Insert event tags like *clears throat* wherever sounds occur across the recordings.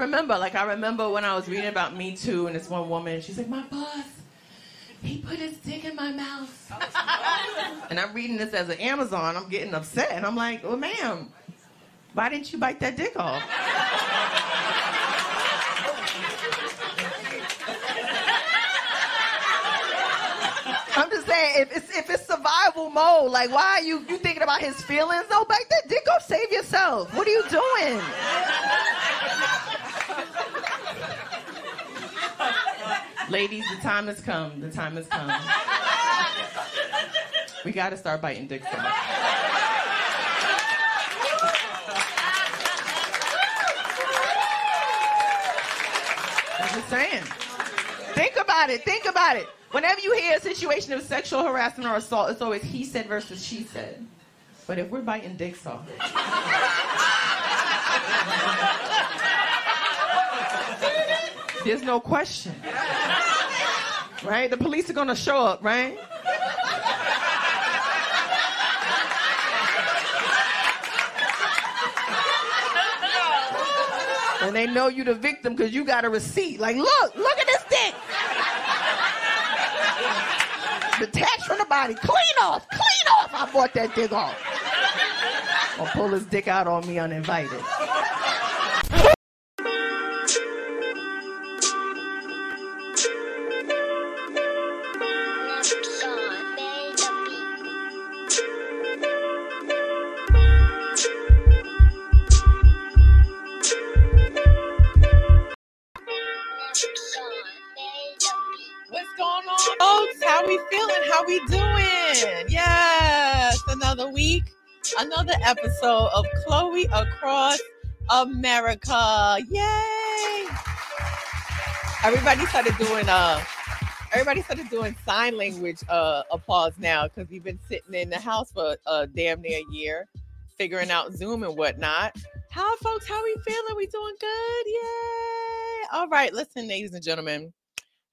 remember, like I remember when I was reading about Me Too, and this one woman, she's like, my boss, he put his dick in my mouth. and I'm reading this as an Amazon. I'm getting upset, and I'm like, well, ma'am, why didn't you bite that dick off? I'm just saying, if it's if it's survival mode, like why are you you thinking about his feelings? No, bite that dick off, save yourself. What are you doing? Ladies, the time has come. The time has come. We got to start biting dicks off. I'm just saying. Think about it. Think about it. Whenever you hear a situation of sexual harassment or assault, it's always he said versus she said. But if we're biting dicks off, there's no question. Right? The police are gonna show up, right? And they know you the victim because you got a receipt. Like, look, look at this dick. Detached from the body. Clean off, clean off. I bought that dick off. Or pull his dick out on me uninvited. Another episode of Chloe Across America. Yay! Everybody started doing uh everybody started doing sign language uh applause now because we've been sitting in the house for uh damn near a year, figuring out Zoom and whatnot. How folks, how we feeling? We doing good? Yay! All right, listen, ladies and gentlemen.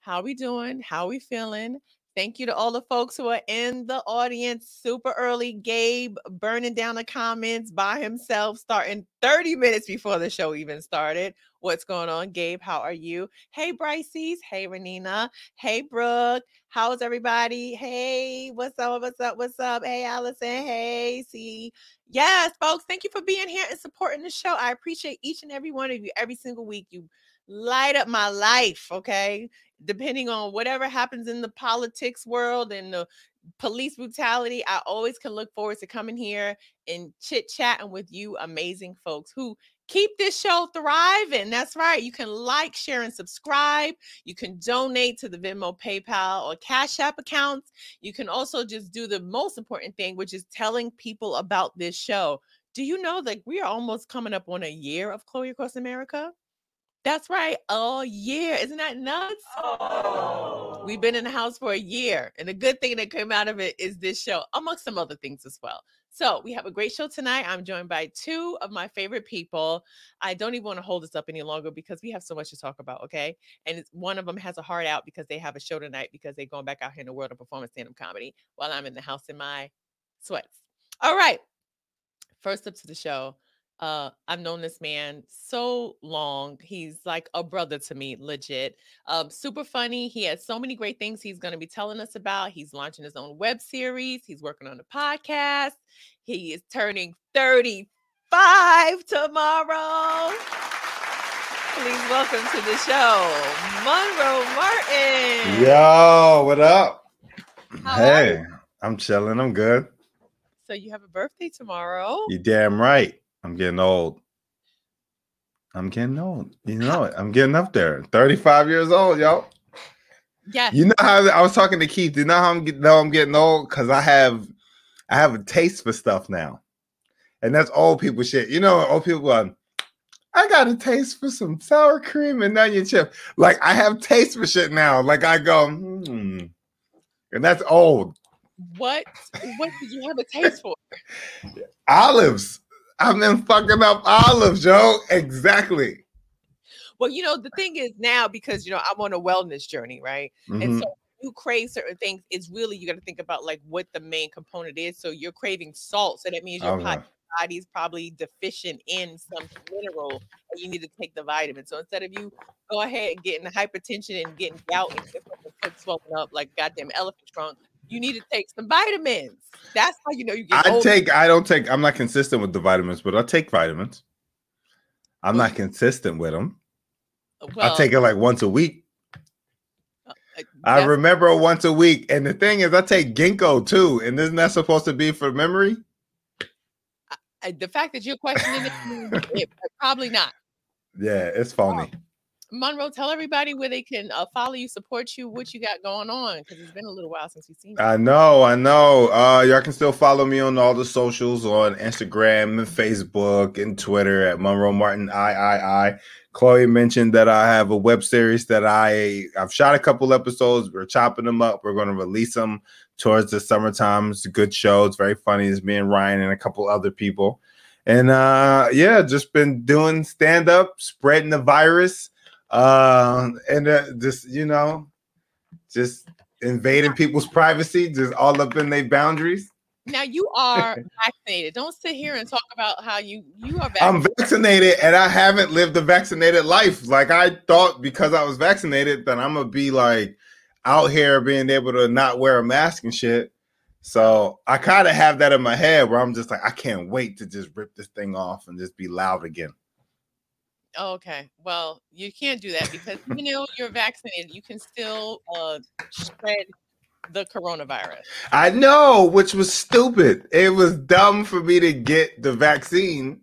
How we doing? How we feeling? Thank you to all the folks who are in the audience super early. Gabe burning down the comments by himself, starting 30 minutes before the show even started. What's going on, Gabe? How are you? Hey, Bryces. Hey, Renina. Hey, Brooke. How's everybody? Hey, what's up? What's up? What's up? Hey, Allison. Hey, see. Yes, folks, thank you for being here and supporting the show. I appreciate each and every one of you every single week. You light up my life, okay? Depending on whatever happens in the politics world and the police brutality, I always can look forward to coming here and chit chatting with you amazing folks who keep this show thriving. That's right. You can like, share, and subscribe. You can donate to the Venmo, PayPal, or Cash App accounts. You can also just do the most important thing, which is telling people about this show. Do you know that we are almost coming up on a year of Chloe Across America? That's right. Oh, year. Isn't that nuts? Oh. We've been in the house for a year. And the good thing that came out of it is this show, amongst some other things as well. So we have a great show tonight. I'm joined by two of my favorite people. I don't even want to hold this up any longer because we have so much to talk about. Okay. And it's, one of them has a heart out because they have a show tonight because they're going back out here in the world of performance stand up comedy while I'm in the house in my sweats. All right. First up to the show. Uh, I've known this man so long. He's like a brother to me, legit. Um, super funny. He has so many great things he's going to be telling us about. He's launching his own web series. He's working on a podcast. He is turning 35 tomorrow. Please welcome to the show, Monroe Martin. Yo, what up? How hey, I'm chilling. I'm good. So you have a birthday tomorrow. You damn right. I'm getting old. I'm getting old. You *laughs* know it. I'm getting up there. 35 years old, yo. Yeah. You know how I was talking to Keith. You know how I'm get- know I'm getting old because I have I have a taste for stuff now, and that's old people shit. You know, old people going. I got a taste for some sour cream and onion chip. Like I have taste for shit now. Like I go, hmm. and that's old. What what did you have a taste for? *laughs* Olives. I've been fucking up olives, Joe. Exactly. Well, you know, the thing is now because you know I'm on a wellness journey, right? And Mhm. so you crave certain things, it's really you got to think about like what the main component is. So you're craving salt, so that means your Okay. pot, body's probably deficient in some mineral and you need to take the vitamin. So instead of you go ahead and getting hypertension and getting gout and swollen up like goddamn elephant trunk, you need to take some vitamins. That's how you know you get. I older. take. I don't take. I'm not consistent with the vitamins, but I take vitamins. I'm not consistent with them. Well, I take it like once a week. uh, I remember once a week, and the thing is, I take ginkgo too, and isn't that supposed to be for memory? uh, the fact that you're questioning it, *laughs* it probably not. Yeah, it's phony. Monroe, tell everybody where they can uh, follow you, support you, what you got going on, because it's been a little while since we've seen you. I know, I know. Uh, y'all can still follow me on all the socials on Instagram and Facebook and Twitter at Monroe Martin I. Chloe mentioned that I have a web series that I I've shot a couple episodes. We're chopping them up. We're going to release them towards the summertime. It's a good show. It's very funny. It's me and Ryan and a couple other people. And uh yeah, just been doing stand up, spreading the virus. Uh and uh, just you know, just invading people's privacy, just all up in their boundaries. Now you are *laughs* vaccinated. Don't sit here and talk about how you you are I'm vaccinated. vaccinated and I haven't lived a vaccinated life. Like I thought because I was vaccinated that I'm gonna be like out here being able to not wear a mask and shit. So I kind of have that in my head where I'm just like, I can't wait to just rip this thing off and just be loud again. Oh, okay. Well, you can't do that because *laughs* even though you're vaccinated, you can still uh, spread the coronavirus. I know, which was stupid. It was dumb for me to get the vaccine.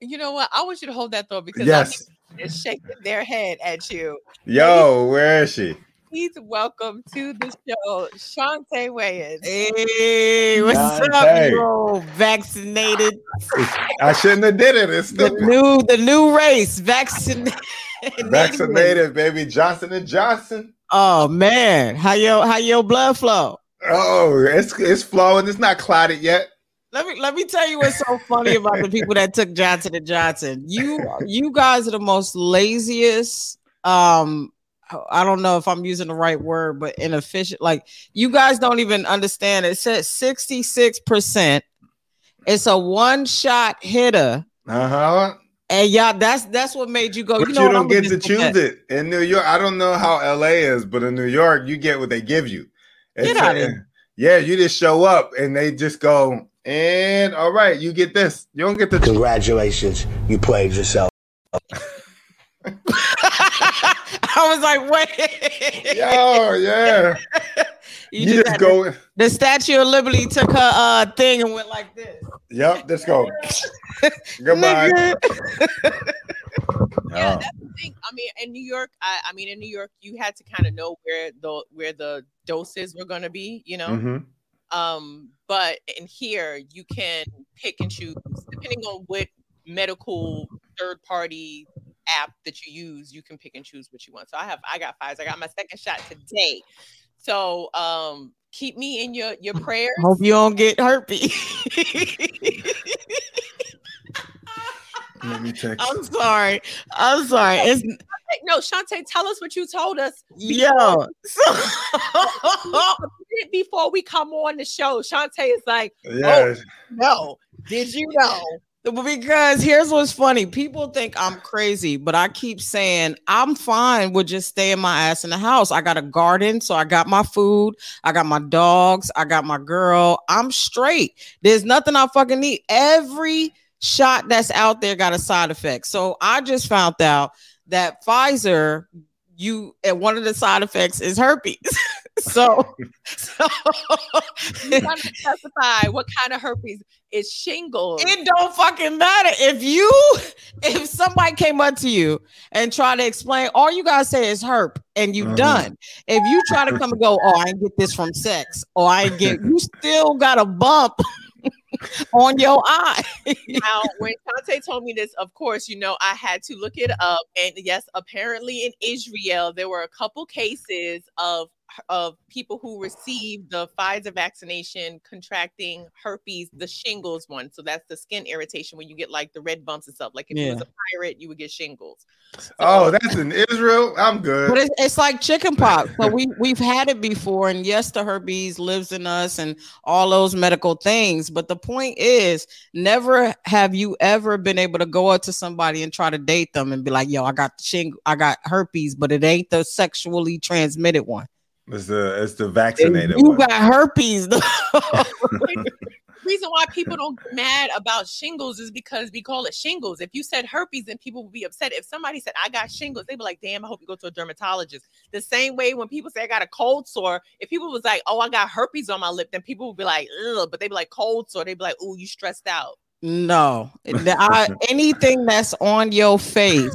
You know what? I want you to hold that thought because Yes. I think shaking their head at you. Yo, where is she? Please welcome to the show, Chaunté Wayans. Hey, what's John up, Tay. bro? Vaccinated. I shouldn't have did it. It's The new, the new race. Vaccinated. Vaccinated, baby. Johnson and Johnson. Oh man, how your how your blood flow? Oh, it's it's flowing. It's not clotted yet. Let me let me tell you what's so funny about the people that took Johnson and Johnson. You you guys are the most laziest. Um, I don't know if I'm using the right word, but inefficient. Like you guys don't even understand. It says 66 percent. It's a one shot hitter, Uh huh. and y'all that's that's what made you go. But you you, know what, don't get to just do that. choose it in New York. I don't know how LA is, but in New York, you get what they give you. Get It's outta a- here. Yeah, you just show up and they just go, and all right, you get this. You don't get the. Congratulations, you played yourself. *laughs* *laughs* I was like, wait. Yo, yeah. *laughs* you, You, just, just go. The, the Statue of Liberty took her uh thing and went like this. Yep, let's go. *laughs* Goodbye. Yeah, that's the thing. I mean, in New York, I, I mean, in New York, you had to kind of know where the where the doses were going to be, you know. Mhm. Um, but in here, you can pick and choose depending on what medical third party app that you use. You can pick and choose what you want. So I have, I got Pfizer. I got my second shot today. So um, keep me in your your prayers. Hope you don't get herpes. Let me *laughs* text. I'm sorry. I'm sorry. It's No, Chaunté, tell us what you told us yo. *laughs* before we come on the show. Chaunté is like, Yeah. no, did you know? Because here's what's funny. People think I'm crazy, but I keep saying I'm fine with just staying my ass in the house. I got a garden, so I got my food, I got my dogs, I got my girl. I'm straight. There's nothing I fucking need. Every shot that's out there got a side effect. So I just found out that Pfizer, you and one of the side effects is herpes. *laughs* so, *laughs* so You gotta specify what kind of herpes is shingles. It don't fucking matter if you if somebody came up to you and try to explain all you gotta say is herp and you Mhm. done. If you try to come and go, oh, I get this from sex, or I get you still got a bump *laughs* on your eye. *laughs* now, when Chaunté told me this, of course, you know, I had to look it up. And yes, apparently in Israel, there were a couple cases of of people who received the Pfizer vaccination contracting herpes, the shingles one. So that's the skin irritation when you get like the red bumps and stuff. Like if you was a pirate, you would get shingles. So- Oh, that's in Israel. I'm good. But it's, it's like chicken *laughs* pox. So we we've had it before, and yes, the herpes lives in us and all those medical things. But the point is, never have you ever been able to go up to somebody and try to date them and be like, "Yo, I got the shing, I got herpes, but it ain't the sexually transmitted one. It's the it's the vaccinated you one. got herpes." though. *laughs* *laughs* reason why people don't get mad about shingles is because we call it shingles. If you said herpes, then people would be upset. If somebody said I got shingles, they'd be like, "Damn, I hope you go to a dermatologist." The same way when people say I got a cold sore, if people was like, "Oh, I got herpes on my lip," then people would be like, "Ugh," but they'd be like cold sore. They'd be like, "Oh, you stressed out." No, I- anything that's on your face.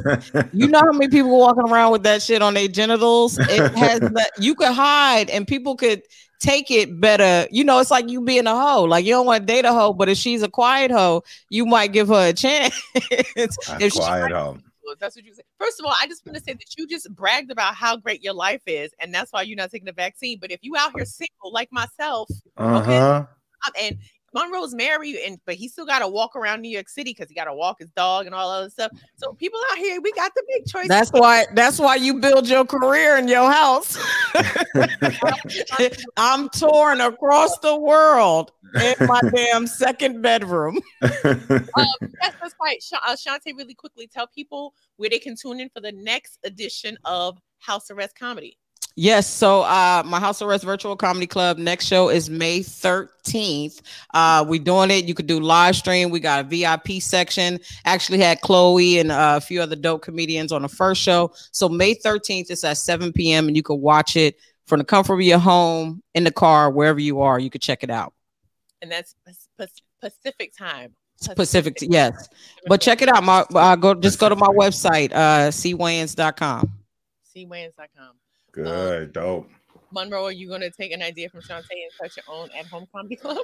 You know how many people walking around with that shit on their genitals? It has *laughs* that you could hide and people could take it better. You know, it's like you being a hoe. Like you don't want to date a hoe, but if she's a quiet hoe, you might give her a chance. if she, quiet home. That's what you say. First of all, I just want to say that you just bragged about how great your life is, and that's why you're not taking the vaccine. But if you out here single like myself, Uh huh. um, and Monroe's married, and but he still got to walk around New York City because he got to walk his dog and all other stuff. So people out here, we got the big choice. that's why that's why you build your career in your house. *laughs* I'm touring across the world in my *laughs* damn second bedroom. um, that's right. Sha- uh, Chaunté, really quickly tell people where they can tune in for the next edition of House Arrest Comedy. Yes, so uh my House Arrest Virtual Comedy Club next show is May 13th. Uh we doing it. You could do live stream. We got a VIP section. Actually had Chloe and uh, a few other dope comedians on the first show. So May 13th is at 7 p.m. and you can watch it from the comfort of your home, in the car, wherever you are. You could check it out. And that's Pac- Pac- Pacific time. Pacific, yes. But check it out. My uh, go just go to my website, uh cwayans.com. cwayans.com. Um, Good, dope. Monroe, are you going to take an idea from Chaunté and start your own at home comedy club?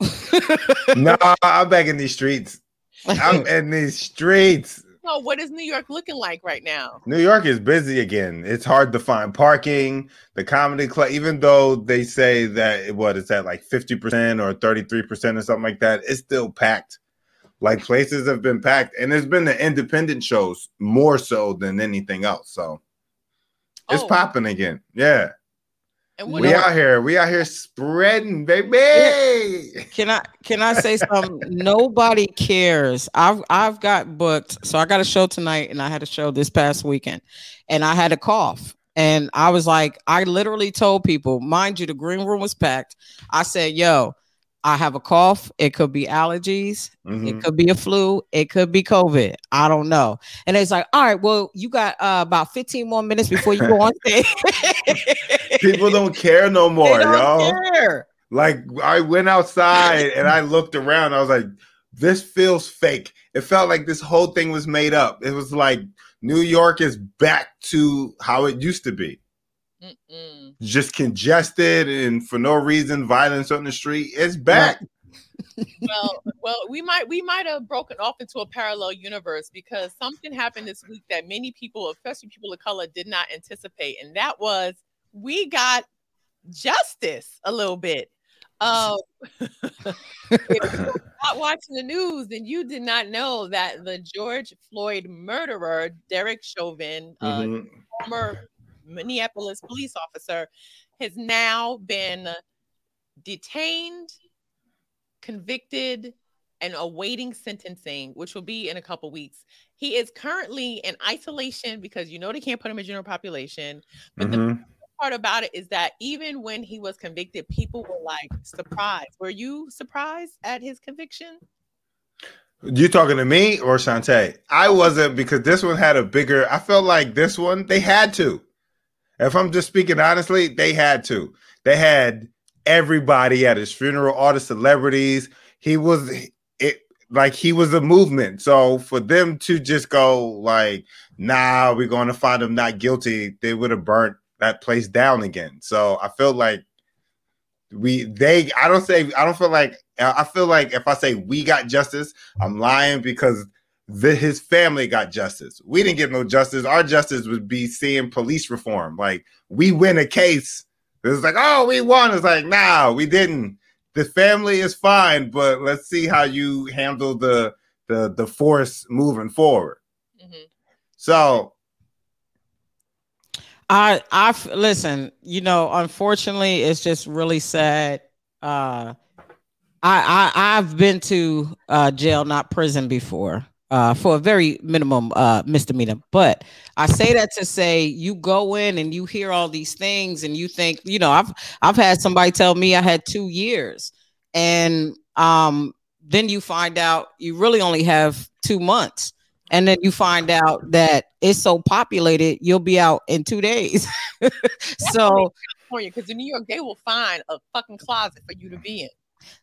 *laughs* no, I'm back in these streets. I'm *laughs* in these streets. No, what is New York looking like right now? New York is busy again. It's hard to find parking. The comedy club, even though they say that what is that like 50% or 33% or something like that, it's still packed. Like places have been packed, and it's been the independent shows more so than anything else. So it's Oh, popping again. Yeah. And We out here. We out here spreading, baby. Can I can I say something? *laughs* Nobody cares. I've I've got booked. So I got a show tonight and I had a show this past weekend and I had a cough. And I was like, I literally told people, mind you, the green room was packed. I said, yo, I have a cough. It could be allergies. Mhm. It could be a flu. It could be COVID. I don't know. And it's like, all right, well, you got uh, about 15 more minutes before you go on *laughs* stage. People don't care no *laughs* They more, don't y'all. care. Like I went outside and I looked around. I was like, this feels fake. It felt like this whole thing was made up. It was like New York is back to how it used to be. Mm-mm. Just congested and for no reason, violence on the street. It's back. *laughs* well, well, we might we might have broken off into a parallel universe because something happened this week that many people, especially people of color, did not anticipate, and that was we got justice a little bit. Um, *laughs* if you're not watching the news, then you did not know that the George Floyd murderer, Derek Chauvin, uh, Mhm. former Minneapolis police officer, has now been detained, convicted, and awaiting sentencing, which will be in a couple weeks. He is currently in isolation because you know they can't put him in general population. But the Mhm. part about it is that even when he was convicted, people were like surprised. Were you surprised at his conviction? You talking to me or Chaunté? I wasn't because this one had a bigger. I felt like this one they had to. If I'm just speaking honestly, they had to. They had everybody at his funeral, all the celebrities. He was it like he was a movement. So for them to just go like, nah, we're going to find him not guilty, they would have burnt that place down again. So I feel like we they I don't say I don't feel like I feel like if I say we got justice, I'm lying because the, his family got justice. We didn't get no justice. Our justice would be seeing police reform. Like we win a case, It's like, oh, we won. It's like, nah, we didn't. The family is fine, but let's see how you handle the the the force moving forward. Mhm. So I I f- listen, you know, unfortunately, it's just really sad. Uh I I I've been to uh jail, not prison before. Uh, for a very minimum uh, misdemeanor, but I say that to say you go in and you hear all these things and you think, you know, I've I've had somebody tell me I had two years, and um, then you find out you really only have two months, and then you find out that it's so populated you'll be out in two days. *laughs* so because in New York they will find a fucking closet for you to be in.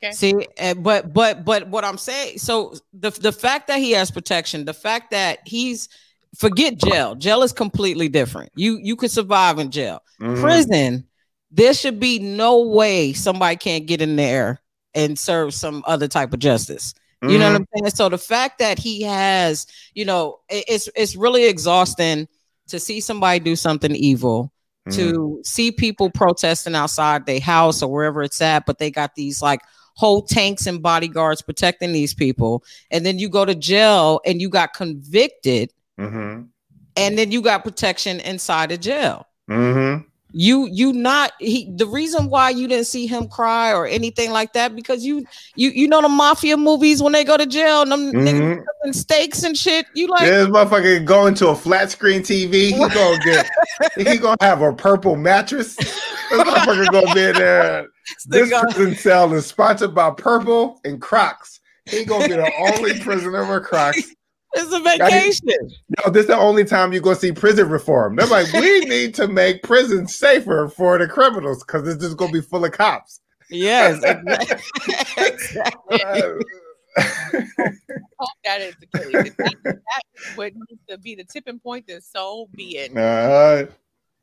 Okay. See, but but but what I'm saying, so the the fact that he has protection, the fact that he's forget jail. Jail is completely different. You you could survive in jail. mhm. Prison, there should be no way somebody can't get in there and serve some other type of justice. You know what I'm saying? So the fact that he has, you know, it- it's it's really exhausting to see somebody do something evil To see people protesting outside their house or wherever it's at, but they got these like whole tanks and bodyguards protecting these people. And then you go to jail and you got convicted, Mhm. and then you got protection inside of jail. Mhm. You you not he the reason why you didn't see him cry or anything like that because you you you know the mafia movies when they go to jail and them Mhm. cooking steaks and shit. You like Yeah, this motherfucker going to a flat screen TV. He gonna get. he gonna have a purple mattress. This *laughs* motherfucker gonna be in there. This prison cell is sponsored by Purple and Crocs. He gonna be the only *laughs* prisoner with Crocs. It's a vacation. No, this is the only time you gonna see prison reform. They're like, we *laughs* need to make prison safer for the criminals because it's just gonna be full of cops. Yes, *laughs* *laughs* exactly. hope that is the case. That, that would need to be the tipping point, then so be it. Uh,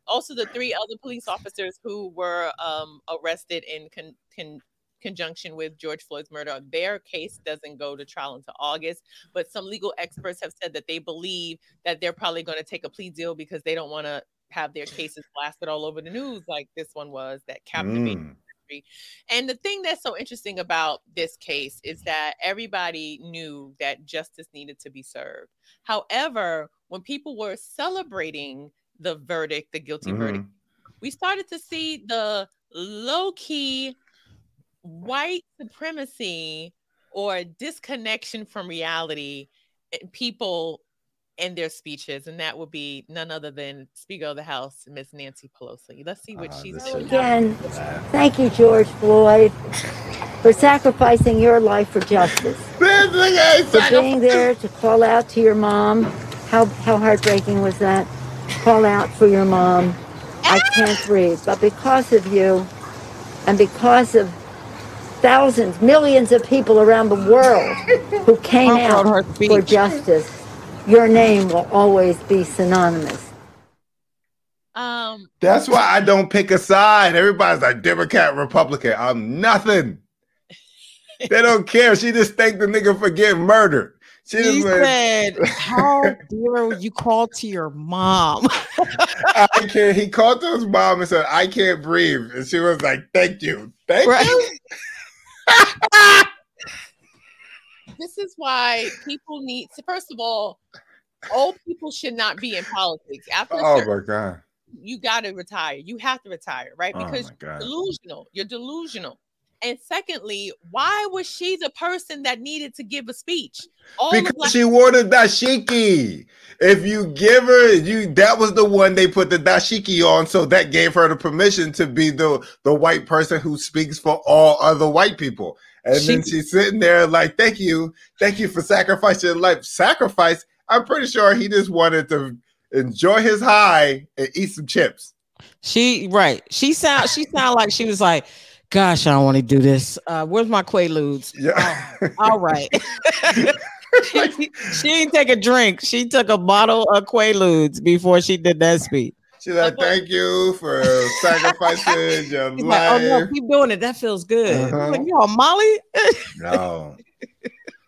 Also, the three other police officers who were um, arrested in con- con- conjunction with George Floyd's murder, their case doesn't go to trial until August. But some legal experts have said that they believe that they're probably going to take a plea deal because they don't want to have their cases blasted all over the news like this one was that captivated mm, and the thing that's so interesting about this case is that everybody knew that justice needed to be served. However, when people were celebrating the verdict, the guilty verdict, mhm. we started to see the low key white supremacy or disconnection from reality in people in their speeches. And that would be none other than Speaker of the House, Miss Nancy Pelosi. Let's see what Ah, she's this doing. Again, thank you, George Floyd, for sacrificing your life for justice, *laughs* This nigga for being there to call out to your mom. How, how heartbreaking was that? Call out for your mom. I can't breathe. But because of you, and because of thousands, millions of people around the world who came out for justice, your name will always be synonymous. Um, That's why I don't pick a side. Everybody's like Democrat, Republican. I'm nothing. they don't care. She just thanked the nigga for getting murdered. She He just like, said, "How dare you call to your mom?" *laughs* I can't. He called to his mom and said, "I can't breathe," and she was like, "Thank you, thank Right. you." *laughs* this is why people need to first of all old people should not be in politics. After Oh certain- my god! you got to retire. You have to retire right? Oh because my you're delusional. You're delusional and secondly why was she the person that needed to give a speech all Because black she wore the dashiki. If you give her, you that was the one they put the dashiki on, so that gave her the permission to be the the white person who speaks for all other white people. And then she's sitting there like, "Thank you, thank you for sacrificing your life." Sacrifice. I'm pretty sure he just wanted to enjoy his high and eat some chips. She right. She sound she sound like she was like, "Gosh, I don't want to do this. Uh, where's my quaaludes?" Yeah. All right. *laughs* *laughs* she, she didn't take a drink. She took a bottle of quaaludes before she did that speech. She's like, "Thank you for sacrificing *laughs* your She's like, "Oh no, life." keep doing it. That feels good." Uh-huh. Like, Molly? No.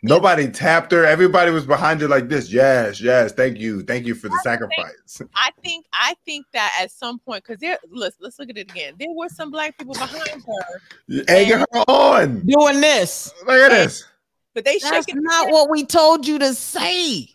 Nobody tapped her. Everybody was behind her like this. Yes, yes. Thank you. Thank you for the sacrifice. *laughs* I think I think that at some point, because there let's let's look at it again. There were some black people behind her, Egging her on. Doing this. Look at this. but they That's shaking not what we told you to say.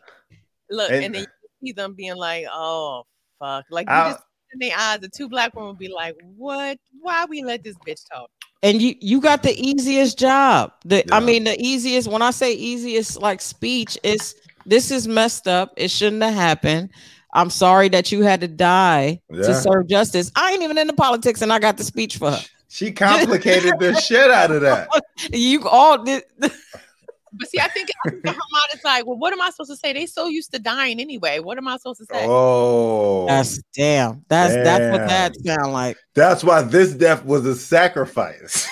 look, And- and, then you see them being like, "Oh fuck!" Like you I- just in their eyes, the two black women would be like, "What? Why we let this bitch talk?" And you you got the easiest job. The I mean the easiest when I say easiest like speech is this is messed up. It shouldn't have happened. I'm sorry that you had to die Yeah. to serve justice. I ain't even into politics and I got the speech for her. She complicated the shit out of that. *laughs* You all did *laughs* But see, I think, I think her *laughs* mind is like, "Well, what am I supposed to say? They so used to dying anyway. What am I supposed to say?" Oh, that's damn. That's that's what that Damn. sound like. that's why this death was a sacrifice.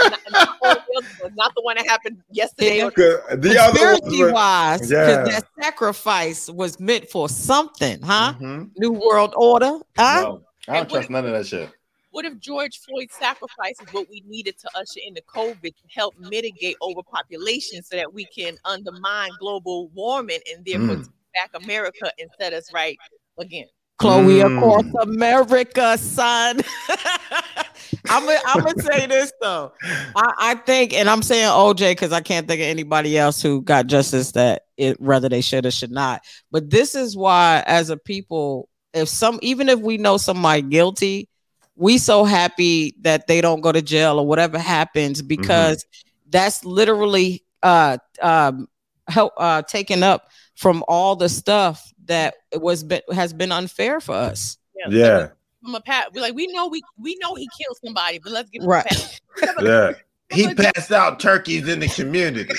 not, not the one- not the one that happened yesterday. Yeah. The other ones Conspiracy were- wise, because Yeah. that sacrifice was meant for something, huh? Mhm. New world order, huh? No, I don't trust none of that shit. What if George Floyd's sacrifice is what we needed to usher into COVID to help mitigate overpopulation so that we can undermine global warming and therefore Mm. take back America and set us right again? Chloe Mm. across America, son. *laughs* I'm gonna I'm gonna say this though. I, I think, and I'm saying OJ because I can't think of anybody else who got justice that it whether they should or should not. But this is why, as a people, if some even if we know somebody guilty, we so happy that they don't go to jail or whatever happens because that's literally uh um help uh taken up from all the stuff that was been, has been unfair for us. Yeah, From a pat, like we know we we know he killed somebody, but let's give him Right. a pat. *laughs* yeah. He passed out turkeys in the community.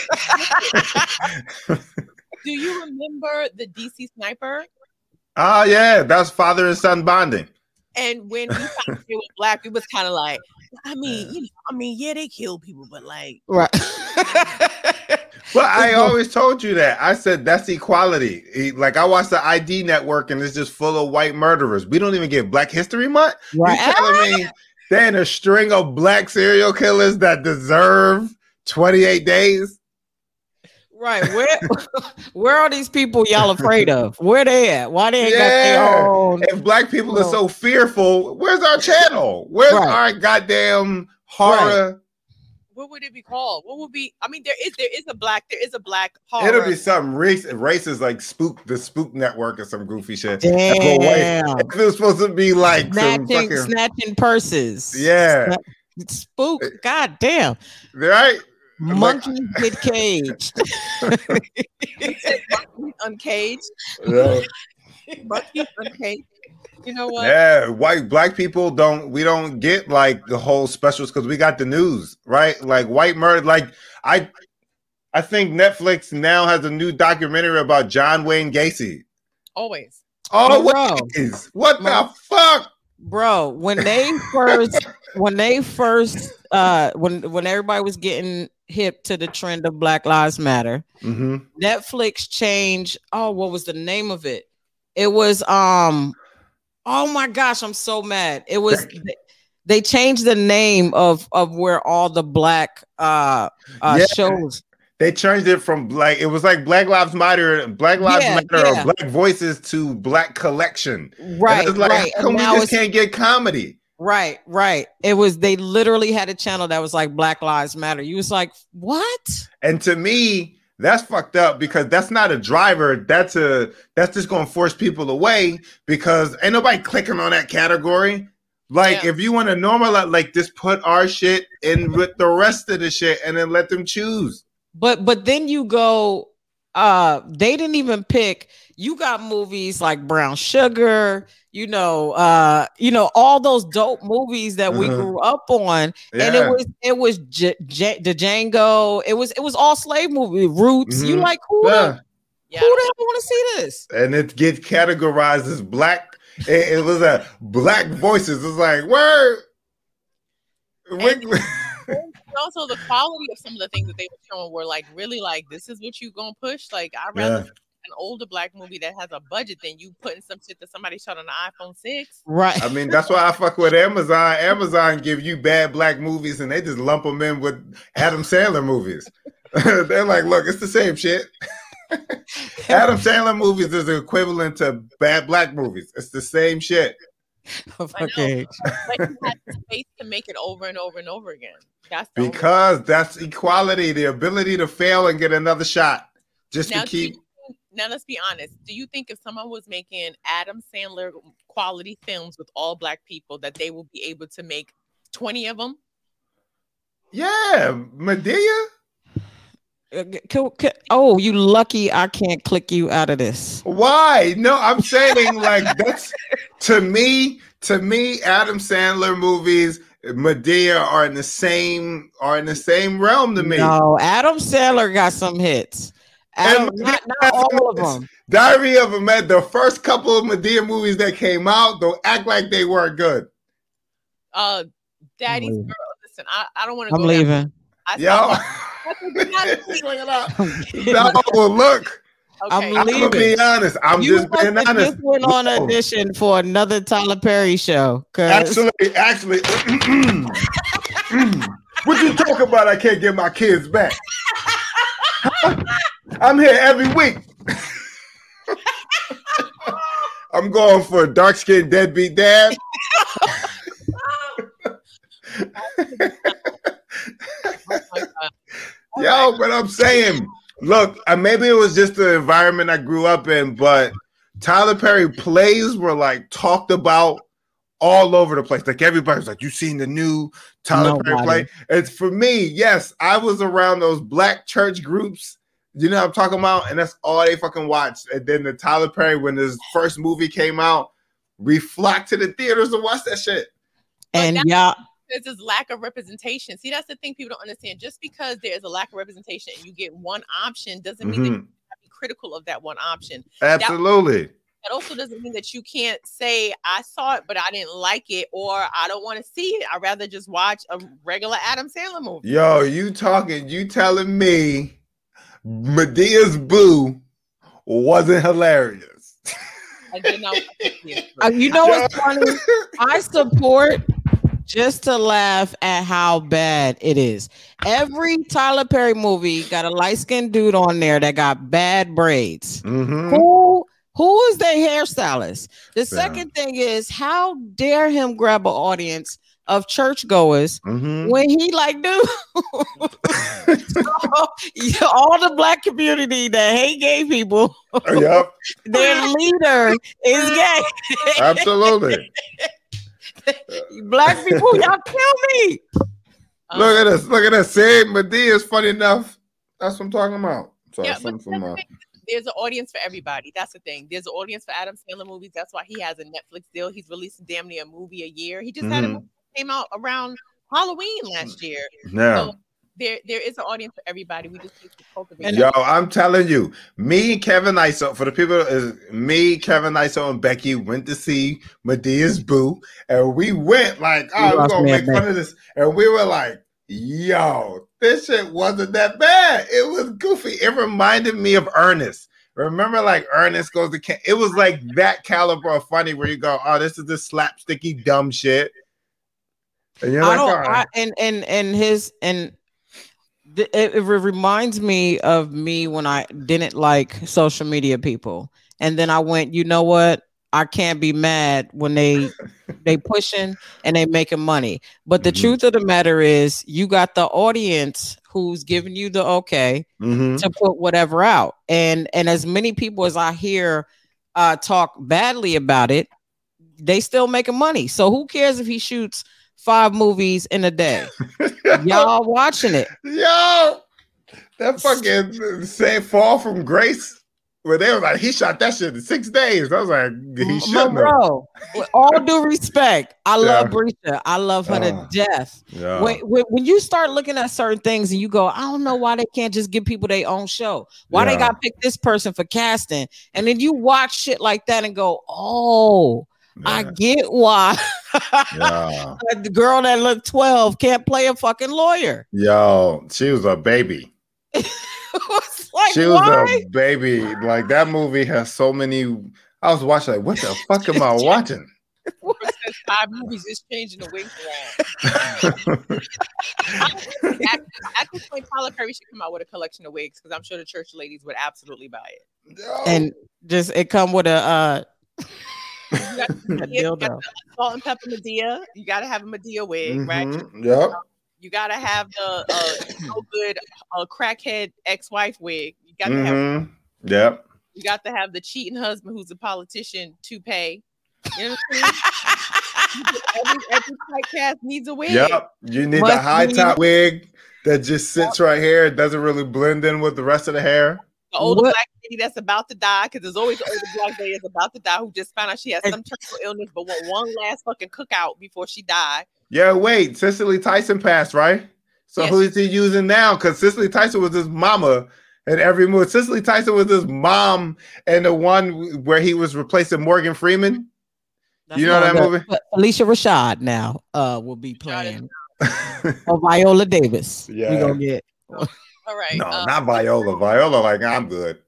*laughs* *laughs* Do you remember the DC sniper? Oh yeah, that's father and son bonding. And when we found *laughs* they were black, it was kind of like, I mean, you know, I mean, yeah, they kill people, but like, Right. But I *laughs* always told you that. I said that's equality. Like I watched the ID network and it's just full of white murderers. We don't even get Black History Month. right. You telling me there ain't a string of black serial killers that deserve 28 days? Right. Where *laughs* where are these people y'all afraid of? Where they at? Why they ain't got their own If black people are so fearful, where's our channel? Where's Right. our goddamn horror? what would it be called? What would be? I mean, there is there is a black there is a black horror. It'll be something race, racist like Spook, the Spook Network or some goofy shit. That's what Damn. If it was supposed to be like some Snatching, fucking snatching purses. yeah, Spook. God damn. right. Monkeys get caged. uncaged. Yeah. Monkeys uncaged. You know what? Yeah, white black people don't we don't get like the whole specials because we got the news, right? Like white murder. Like I I think Netflix now has a new documentary about John Wayne Gacy. Always. Oh, what Bro. is what the fuck? Bro, when they first when they first uh when when everybody was getting hip to the trend of Black Lives Matter, Mm-hmm. Netflix changed. Oh, what was the name of it? It was um. Oh my gosh, I'm so mad. It was they changed the name of of where all the black uh, uh Yeah. shows. They changed it from black. It was like Black Lives Matter, Black Lives Yeah, Matter, yeah. or Black Voices to Black Collection. And Right, it's like, right. how come And we just can't get comedy? Right, right. It was they literally had a channel that was like Black Lives Matter. You was like, what? And to me, that's fucked up because that's not a driver. That's a that's just gonna force people away because ain't nobody clicking on that category. Like Yeah. if you want to normalize, like just put our shit in with the rest of the shit and then let them choose. But but then you go, uh, they didn't even pick. You got movies like Brown Sugar, you know, uh, you know, all those dope movies that we Uh-huh. grew up on, and it was it was J- J- the Django. It was it was all slave movie roots. You Mhm. like who? Yeah. The, Yeah. who the hell want to see this? And it gets categorized as black. It, it was a black voices. It's like word. And *laughs* also the quality of some of the things that they were showing were like really like this is what you gonna push. Like I'd rather Yeah. An older black movie that has a budget than you putting some shit that somebody shot on the iPhone six. Right. I mean, that's why I fuck with Amazon. Amazon give you bad black movies and they just lump them in with Adam Sandler movies. *laughs* They're like, look, it's the same shit. *laughs* Adam Sandler movies is equivalent to bad black movies. It's the same shit. *laughs* okay. But you had space to make it over and over and over again. That's Because that's equality, the ability to fail and get another shot. Just now, to keep you- now let's be honest. Do you think if someone was making Adam Sandler quality films with all black people, that they will be able to make twenty of them? Yeah, Madea. Uh, can- can- oh, you lucky I can't click you out of this. Why? No, I'm saying like that's to me, to me, Adam Sandler movies, Madea are in the same are in the same realm to me. No, Adam Sandler got some hits. Adam, And- not, not all of them. Diary of a Med, the first couple of Madea movies that came out, don't act like they weren't good. Uh, Daddy's girl. Listen, I, I don't want to. I'm go leaving. I Yo. saw- Look no, look, Okay. I'm I'm gonna be honest. I'm you just must being honest. just went on No. audition for another Tyler Perry show. 'cause- Actually, actually, *clears throat* *clears throat* what you talking about? I can't get my kids back. I'm here every week. I'm going for a dark skinned deadbeat dad. My God. All Yo, but I'm saying, look, uh, maybe it was just the environment I grew up in, but Tyler Perry plays were like talked about all over the place. Like everybody's like, you seen the new Tyler Perry play? It's for me, yes, I was around those black church groups. You know what I'm talking about? And that's all they fucking watched. And then the Tyler Perry, when his first movie came out, we flocked to the theaters to watch that shit. and that- y'all, there's this lack of representation. See, that's the thing people don't understand. Just because there's a lack of representation and you get one option doesn't mean that mm-hmm. you have to be critical of that one option. Absolutely. That also doesn't mean that you can't say, I saw it, but I didn't like it, or I don't want to see it. I'd rather just watch a regular Adam Sandler movie. Yo, you talking, you telling me Madea's boo wasn't hilarious. I did not it. *laughs* uh, you know what's funny? I support just to laugh at how bad it is. Every Tyler Perry movie got a light skinned dude on there that got bad braids. Mhm. Who who is their hairstylist? The second thing is how dare him grab an audience of churchgoers Mhm. when he like dude *laughs* yeah, all the black community that hate gay people, *laughs* yep, their leader is gay. absolutely. *laughs* black people, y'all kill me. Um, Look at this. Look at this. See, is funny enough. That's what I'm talking about. So Yeah, something but from, uh, that's the thing. there's an audience for everybody. That's the thing. There's an audience for Adam Sandler movies. That's why he has a Netflix deal. He's releasing damn near a movie a year. He just had a Mhm. movie that came out around Halloween last year. yeah. So there, there is an audience for everybody. We just need to cultivate. Yo, I'm telling you, me, and Kevin Iso, for the people, is me, Kevin Iso, and Becky went to see Madea's Boo, and we went like, oh, we're gonna make fun of this, and we were like, yo, this shit wasn't that bad. It was goofy. It reminded me of Ernest. Remember, like Ernest goes to camp. It was like that caliber of funny where you go, oh, this is this slapsticky dumb shit. And you're I like, don't. I, and and and his and th- it, it reminds me of me when I didn't like social media people, and then I went. You know what? I can't be mad when they *laughs* they pushing and they making money. But the Mhm. truth of the matter is, you got the audience who's giving you the okay Mhm. to put whatever out, and and as many people as I hear uh, talk badly about it, they still making money. So who cares if he shoots five movies in a day? *laughs* Y'all watching it. Yo, that fucking say fall from grace. Where they were like, he shot that shit in six days. I was like, he have. Bro, with all due respect, I love Yeah. Bresha. I love her Uh, to death. Yeah. When, when, when you start looking at certain things and you go, I don't know why they can't just give people their own show. Why they got to pick this person for casting? And then you watch shit like that and go, oh, I get why yeah. *laughs* the girl that looked 12 can't play a fucking lawyer. Yo, she was a baby. *laughs* It's like, she was why? a baby. Like that movie has so many. I was watching like, what the *laughs* fuck am I watching? Brooke says like five movies is changing the wigs around. at, at this point, Tyler Perry should come out with a collection of wigs because I'm sure the church ladies would absolutely buy it. And just it come with a uh *laughs* You got, a you got dildo. the salt and pepper Madea. You got to have a Madea wig, right? Mhm, Yep. You got to have the uh, no good uh, crackhead ex-wife wig. You got to have Mhm, Yep. you got to have the cheating husband who's a politician to pay. You know what I'm saying? *laughs* every, every typecast needs a wig. Yep. You need the Must high top wig that just sits right here. It doesn't really blend in with the rest of the hair. The older What- black lady that's about to die, because there's always an older black lady that's about to die who just found out she has some terminal illness, but want one last fucking cookout before she died. Yeah, wait. Cicely Tyson passed, right? So Yes. who is he using now? Because Cicely Tyson was his mama in every movie. Cicely Tyson was his mom and the one where he was replacing Morgan Freeman. You know that No, movie? but Phylicia Rashad now uh will be playing or *laughs* Viola Davis. Yeah. We gonna get All right. um, not Viola. Viola, like I'm good.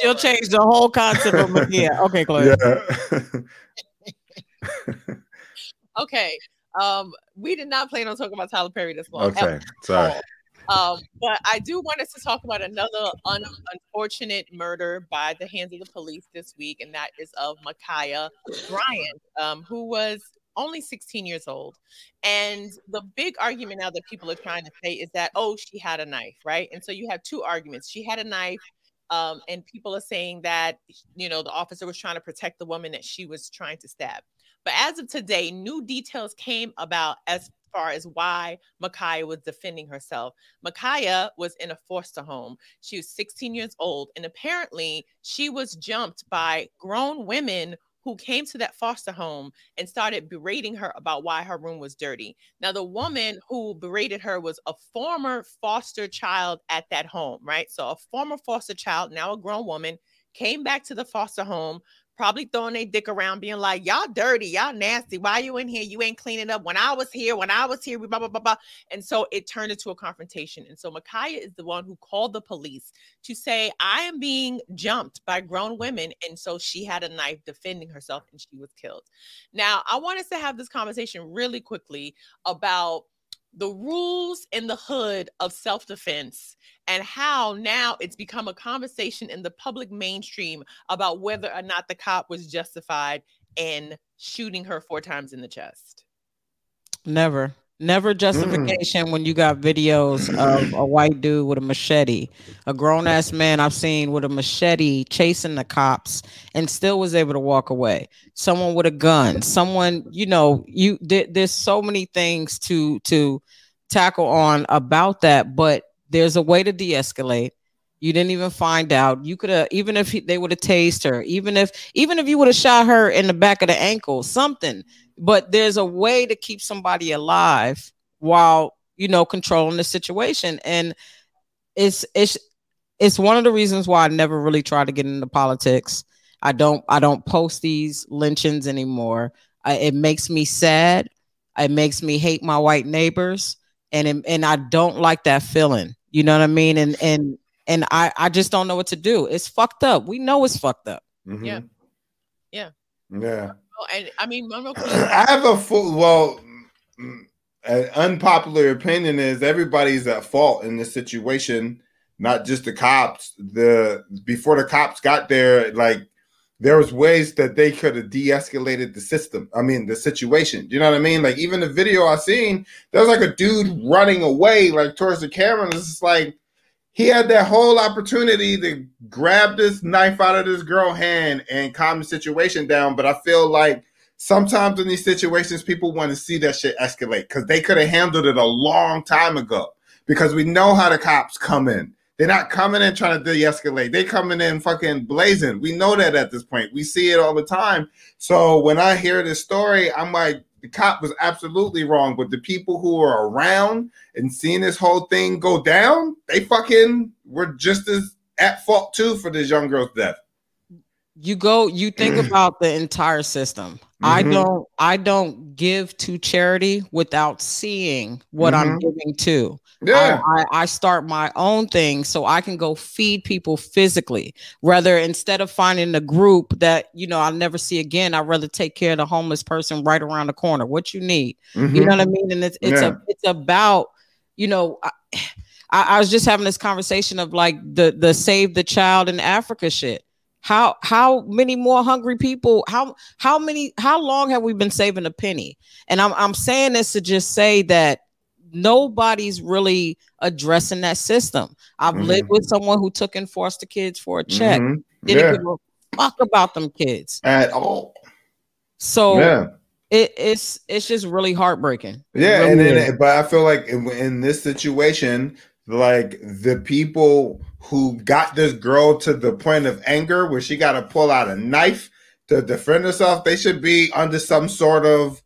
she'll change the whole concept of Madea. Okay, Chloe. Yeah. *laughs* okay. Um, we did not plan on talking about Tyler Perry this long. okay. Sorry. Um, but I do want us to talk about another un- unfortunate murder by the hands of the police this week, and that is of Ma'Khia Bryant, um, who was only 16 years old. And the big argument now that people are trying to say is that, oh, she had a knife, right? And so you have two arguments. She had a knife. Um, and people are saying that you know the officer was trying to protect the woman that she was trying to stab. But as of today, new details came about as far as why Ma'Khia was defending herself. Ma'Khia was in a foster home. She was 16 years old, and apparently she was jumped by grown women who came to that foster home and started berating her about why her room was dirty. Now, the woman who berated her was a former foster child at that home, right? So, a former foster child, now a grown woman, came back to the foster home probably throwing their dick around, being like, "Y'all dirty, y'all nasty. Why you in here? You ain't cleaning up. When I was here, when I was here, we blah blah blah blah." And so it turned into a confrontation. And so Ma'Khia is the one who called the police to say, "I am being jumped by grown women," and so she had a knife defending herself, and she was killed. Now, I want us to have this conversation really quickly about the rules in the hood of self defense and how now it's become a conversation in the public mainstream about whether or not the cop was justified in shooting her four times in the chest. Never. Never mm. justification when you got videos of a white dude with a machete, a grown ass man I've seen with a machete chasing the cops and still was able to walk away. Someone with a gun, someone, you know, you there, there's so many things to to tackle on about that, but there's a way to de-escalate. You didn't even find out. You could have even if he, they would have tased her, even if even if you would have shot her in the back of the ankle, something. But there's a way to keep somebody alive while you know controlling the situation. And it's it's it's one of the reasons why i never really try to get into politics. I don't i don't post these lynchings anymore. I, it makes me sad. It makes me hate my white neighbors. And it, and i don't like that feeling. You know what i mean? And and and i i just don't know what to do it's fucked up we know it's fucked up Mhm. Yeah. Yeah. Yeah. And I mean, Monroe *clears throat* I have a full well mm, an unpopular opinion is everybody's at fault in this situation, not just the cops. The before the cops got there, like there was ways that they could have de-escalated the system. I mean the situation. You know what I mean? Like even the video I seen, there was like a dude running away like towards the camera. And it's just like he had that whole opportunity to grab this knife out of this girl hand and calm the situation down. But I feel like sometimes in these situations, people want to see that shit escalate because they could have handled it a long time ago. Because we know how the cops come in. They're not coming in trying to de-escalate. They coming in fucking blazing. We know that at this point. We see it all the time. So when I hear this story, I'm like, the cop was absolutely wrong. But the people who are around and seeing this whole thing go down, they fucking were just as at fault too for this young girl's death. you go you think *clears throat* about the entire system i Mhm. don't i don't give to charity without seeing what i'm Mhm. giving to Yeah. I, I, I start my own thing so i can go feed people physically rather instead of finding a group that you know i'll never see again i'd rather take care of the homeless person right around the corner what you need you Mhm. know what I mean? And it's it's Yeah. a it's about you know. I, I I was just having this conversation of like the the save the child in Africa shit. How how many more hungry people? How how many? How long have we been saving a penny? And I'm I'm saying this to just say that nobody's really addressing that system. I've lived Mhm. with someone who took in foster kids for a check. Mhm. Didn't Yeah. give a fuck about them kids. At all. So Yeah. it, it's it's just really heartbreaking. Yeah, really and then, but I feel like in, in this situation, like the people who got this girl to the point of anger where she got to pull out a knife to defend herself, they should be under some sort of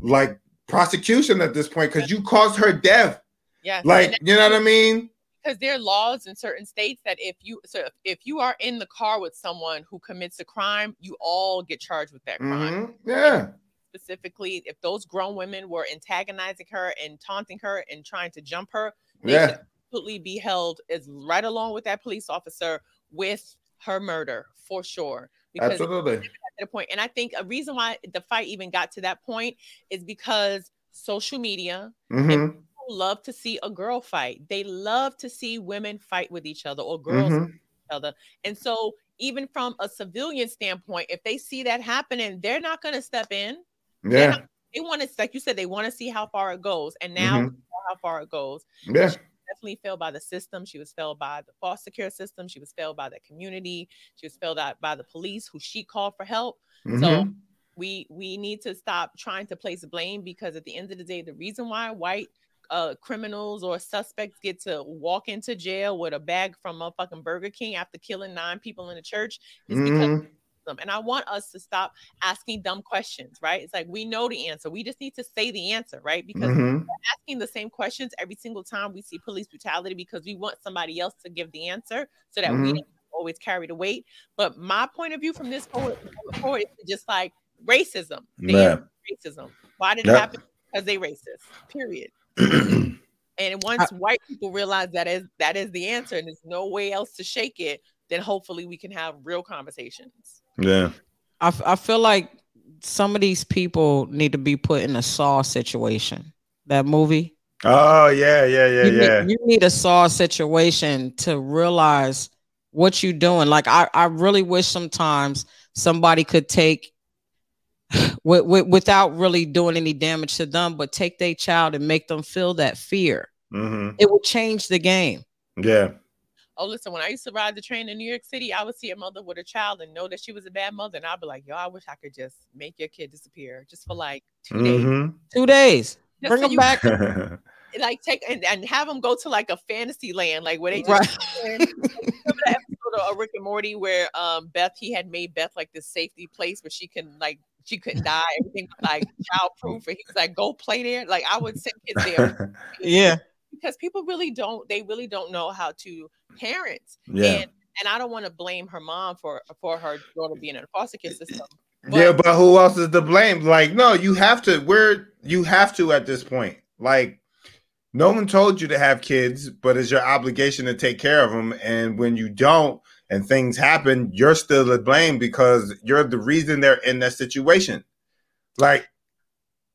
like prosecution at this point because you caused her death. Yeah. Like, you know what I mean? because there are laws in certain states that if you so if, if you are in the car with someone who commits a crime, you all get charged with that crime. Mhm. Yeah. Specifically, if those grown women were antagonizing her and taunting her and trying to jump her, Yeah. Absolutely be held as right along with that police officer with her murder for sure. Because Absolutely. to the. And I think a reason why the fight even got to that point is because social media hmm people love to see a girl fight. They love to see women fight with each other or girls Mhm. with each other. And so even from a civilian standpoint, if they see that happening, they're not going to step in. Yeah. They want to, like you said, they want to see how far it goes. And now Mhm. how far it goes. Yeah. Definitely failed by the system. She was failed by the foster care system. She was failed by the community. She was failed out by the police who she called for help. So Mhm. we we need to stop trying to place blame because at the end of the day, the reason why white uh criminals or suspects get to walk into jail with a bag from a fucking Burger King after killing nine people in a church is because Mhm. of them. And I want us to stop asking dumb questions, right? It's like we know the answer. We just need to say the answer, right? Because Mhm. asking the same questions every single time we see police brutality because we want somebody else to give the answer so that we Mhm. don't always carry the weight. But my point of view from this forward, forward is just like racism. The Yeah. racism. Why did it happen? Because they racist. Period. *clears throat* And once white people realize that is that is the answer, and there's no way else to shake it, then hopefully we can have real conversations. yeah. I, f- I feel like some of these people need to be put in a Saw situation. That movie. Oh yeah, yeah, yeah, you, yeah. Need, you need a Saw situation to realize what you're doing. Like I, I really wish sometimes somebody could take *sighs* with, with, without really doing any damage to them, but take their child and make them feel that fear. hmm It would change the game. Yeah. Oh, listen, when I used to ride the train in New York City, I would see a mother with a child and know that she was a bad mother. And I'd be like, yo, I wish I could just make your kid disappear just for like 2 days. hmm Two days. Just Bring so them you- back. *laughs* Like take and, and have them go to like a fantasy land, like where they just Right. *laughs* remember that episode of Rick and Morty where um Beth he had made Beth like this safety place where she can like she couldn't die, everything was like *laughs* childproof, and he was like, go play there. Like I would send kids there Yeah. Because people really don't they really don't know how to parent. yeah. And and I don't want to blame her mom for for her daughter being in a foster care system. yeah, but who else is to blame? Like, no, you have to. We're you have to at this point. Like, no one told you to have kids, but it's your obligation to take care of them. And when you don't, and things happen, you're still to blame because you're the reason they're in that situation. Like,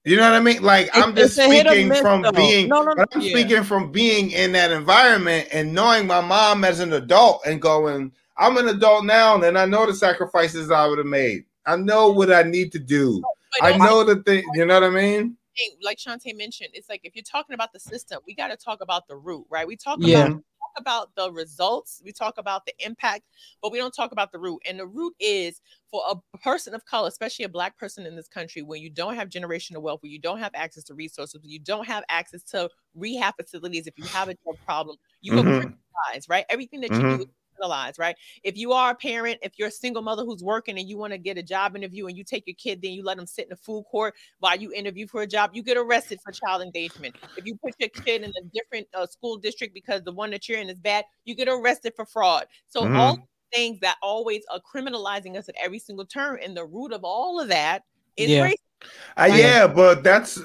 you know what I mean? Like, I'm just it's a hit or speaking miss, from though. being. No, no, but I'm yeah. speaking from being in that environment and knowing my mom as an adult and going, I'm an adult now, and I know the sacrifices I would have made. I know what I need to do. I know the thing. You know what I mean? like Chaunté mentioned, it's like if you're talking about the system, we got to talk about the root, right? We talk Yeah. about talk about the results, we talk about the impact, but we don't talk about the root. And the root is for a person of color, especially a black person in this country, when you don't have generational wealth, when you don't have access to resources, when you don't have access to rehab facilities, if you have a drug problem, you are Mhm. criminalized, right? Everything that you Mhm. do is right? If you are a parent, if you're a single mother who's working and you want to get a job interview and you take your kid, then you let them sit in a food court while you interview for a job, you get arrested for child engagement. If you put your kid in a different uh, school district because the one that you're in is bad, you get arrested for fraud. So Mhm. all things that always are criminalizing us at every single turn. And the root of all of that is Yeah. race. Uh, yeah, but that's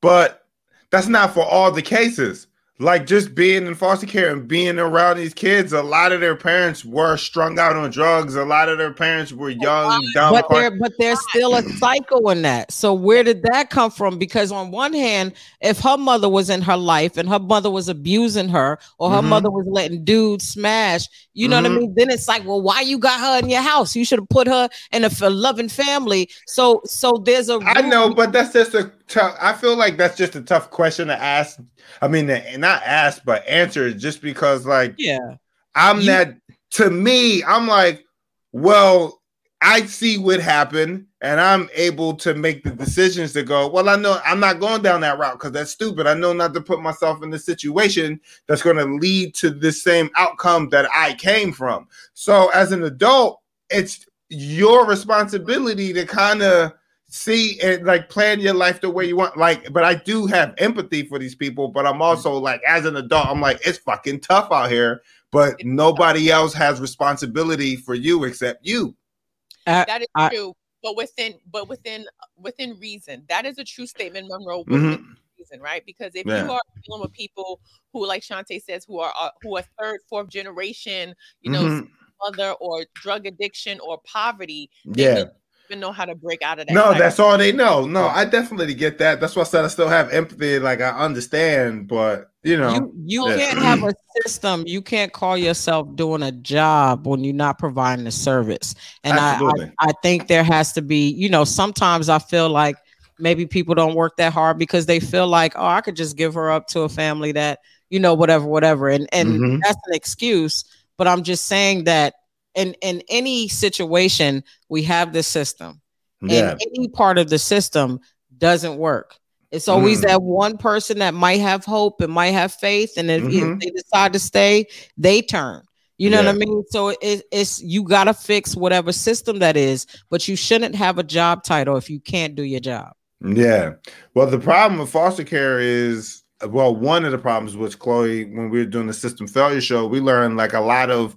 but that's not for all the cases. Like just being in foster care and being around these kids, a lot of their parents were strung out on drugs. A lot of their parents were young, dumb. but there but there's still a cycle in that so where did that come from because on one hand if her mother was in her life and her mother was abusing her or her Mhm. mother was letting dudes smash you know what i Mhm. mean then it's like well why you got her in your house you should have put her in a loving family so so there's a I know, but that's just a tough. I feel like that's just a tough question to ask. I mean, not ask, but answer, just because like yeah I'm You- that to me, I'm like, well, I see what happened, and I'm able to make the decisions to go, well, I know I'm not going down that route because that's stupid. I know not to put myself in the situation that's going to lead to the same outcome that I came from. So as an adult, it's your responsibility to kind of see and like plan your life the way you want like but i do have empathy for these people but i'm also like as an adult i'm like it's fucking tough out here but nobody else has responsibility for you except you That is I- true. But within but within within reason. That is a true statement, Monroe. within Mhm. reason, right? Because if Yeah. you are dealing with people who, like Chaunté says, who are uh, who are third, fourth generation, you know, Mhm. mother or drug addiction or poverty, yeah really don't even know how to break out of that. no cycle. that's all they know no i definitely get that that's why i said i still have empathy like i understand but you know you you Yeah. can't have a system you can't call yourself doing a job when you're not providing a service and I, I i think there has to be you know sometimes i feel like maybe people don't work that hard because they feel like oh i could just give her up to a family that you know whatever whatever and and Mhm. that's an excuse but i'm just saying that in in any situation we have this system yeah and any part of the system doesn't work. It's always Mm. that one person that might have hope and might have faith, and if, if Mhm. they decide to stay, they turn. You know Yeah. what I mean? So it, it's you got to fix whatever system that is, but you shouldn't have a job title if you can't do your job. Yeah. Well, the problem with foster care is well, one of the problems with Chloe when we were doing the system failure show, we learned like a lot of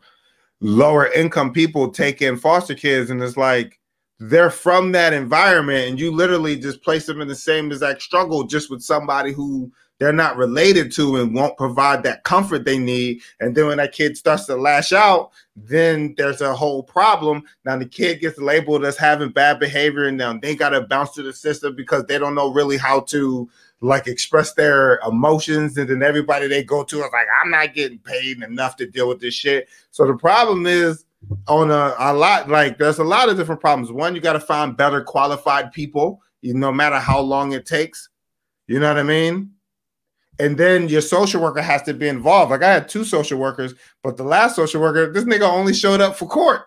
lower income people take in foster kids, and it's like they're from that environment, and you literally just place them in the same exact struggle just with somebody who they're not related to and won't provide that comfort they need. And then when that kid starts to lash out, then there's a whole problem. Now the kid gets labeled as having bad behavior, and now they gotta bounce to the system because they don't know really how to like express their emotions. And then everybody they go to is like, I'm not getting paid enough to deal with this shit. So the problem is on a, a lot like there's a lot of different problems. One, you got to find better qualified people, you no matter how long it takes. You know what I mean? And then your social worker has to be involved. Like I had two social workers, but the last social worker, this nigga only showed up for court.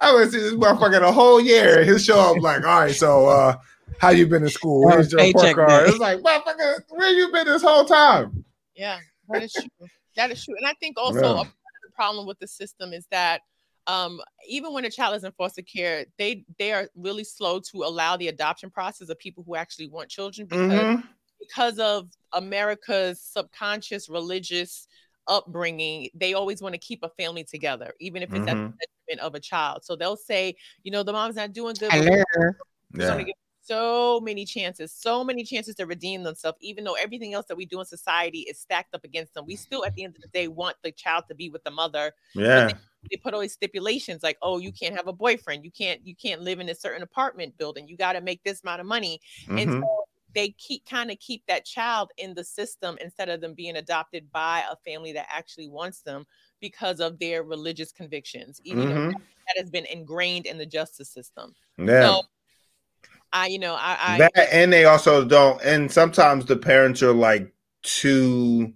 I was see this motherfucker the whole year. He'll show up like, all right, so uh how you been in school? Here's your report card. day. It's like, motherfucker, where you been this whole time? Yeah, that is true. that is true. And I think also Yeah. a part of the problem with the system is that um, even when a child is in foster care, they they are really slow to allow the adoption process of people who actually want children because Mhm. because of America's subconscious religious upbringing, they always want to keep a family together, even if it's at the Mhm. detriment of a child. So they'll say, you know, the mom's not doing good. but we're Yeah. So many chances, so many chances to redeem themselves, even though everything else that we do in society is stacked up against them. We still, at the end of the day, want the child to be with the mother. Yeah. They put all these stipulations like, oh, you can't have a boyfriend, you can't, you can't live in a certain apartment building, you got to make this amount of money, and Mhm. so they keep kind of keep that child in the system instead of them being adopted by a family that actually wants them because of their religious convictions, even though Mhm. that, that has been ingrained in the justice system. Yeah. So I, you know, I, I that and they also don't and sometimes the parents are like too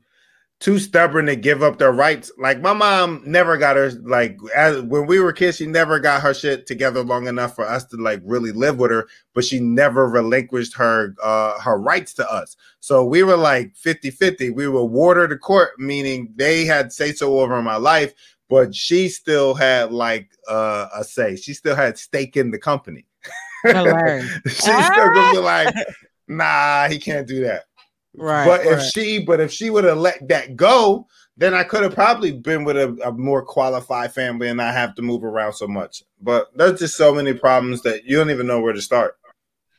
too stubborn to give up their rights. Like my mom never got her like as when we were kids she never got her shit together long enough for us to like really live with her but she never relinquished her uh her rights to us. So we were like 50-50 we were warder to court meaning they had say so over my life but she still had like uh a say. She still had stake in the company Hilarious. *laughs* She's still gonna be like, *laughs* nah, he can't do that. Right. but if she, but if she would have let that go, then I could have probably been with a, a more qualified family and not have to move around so much. But there's just so many problems that you don't even know where to start.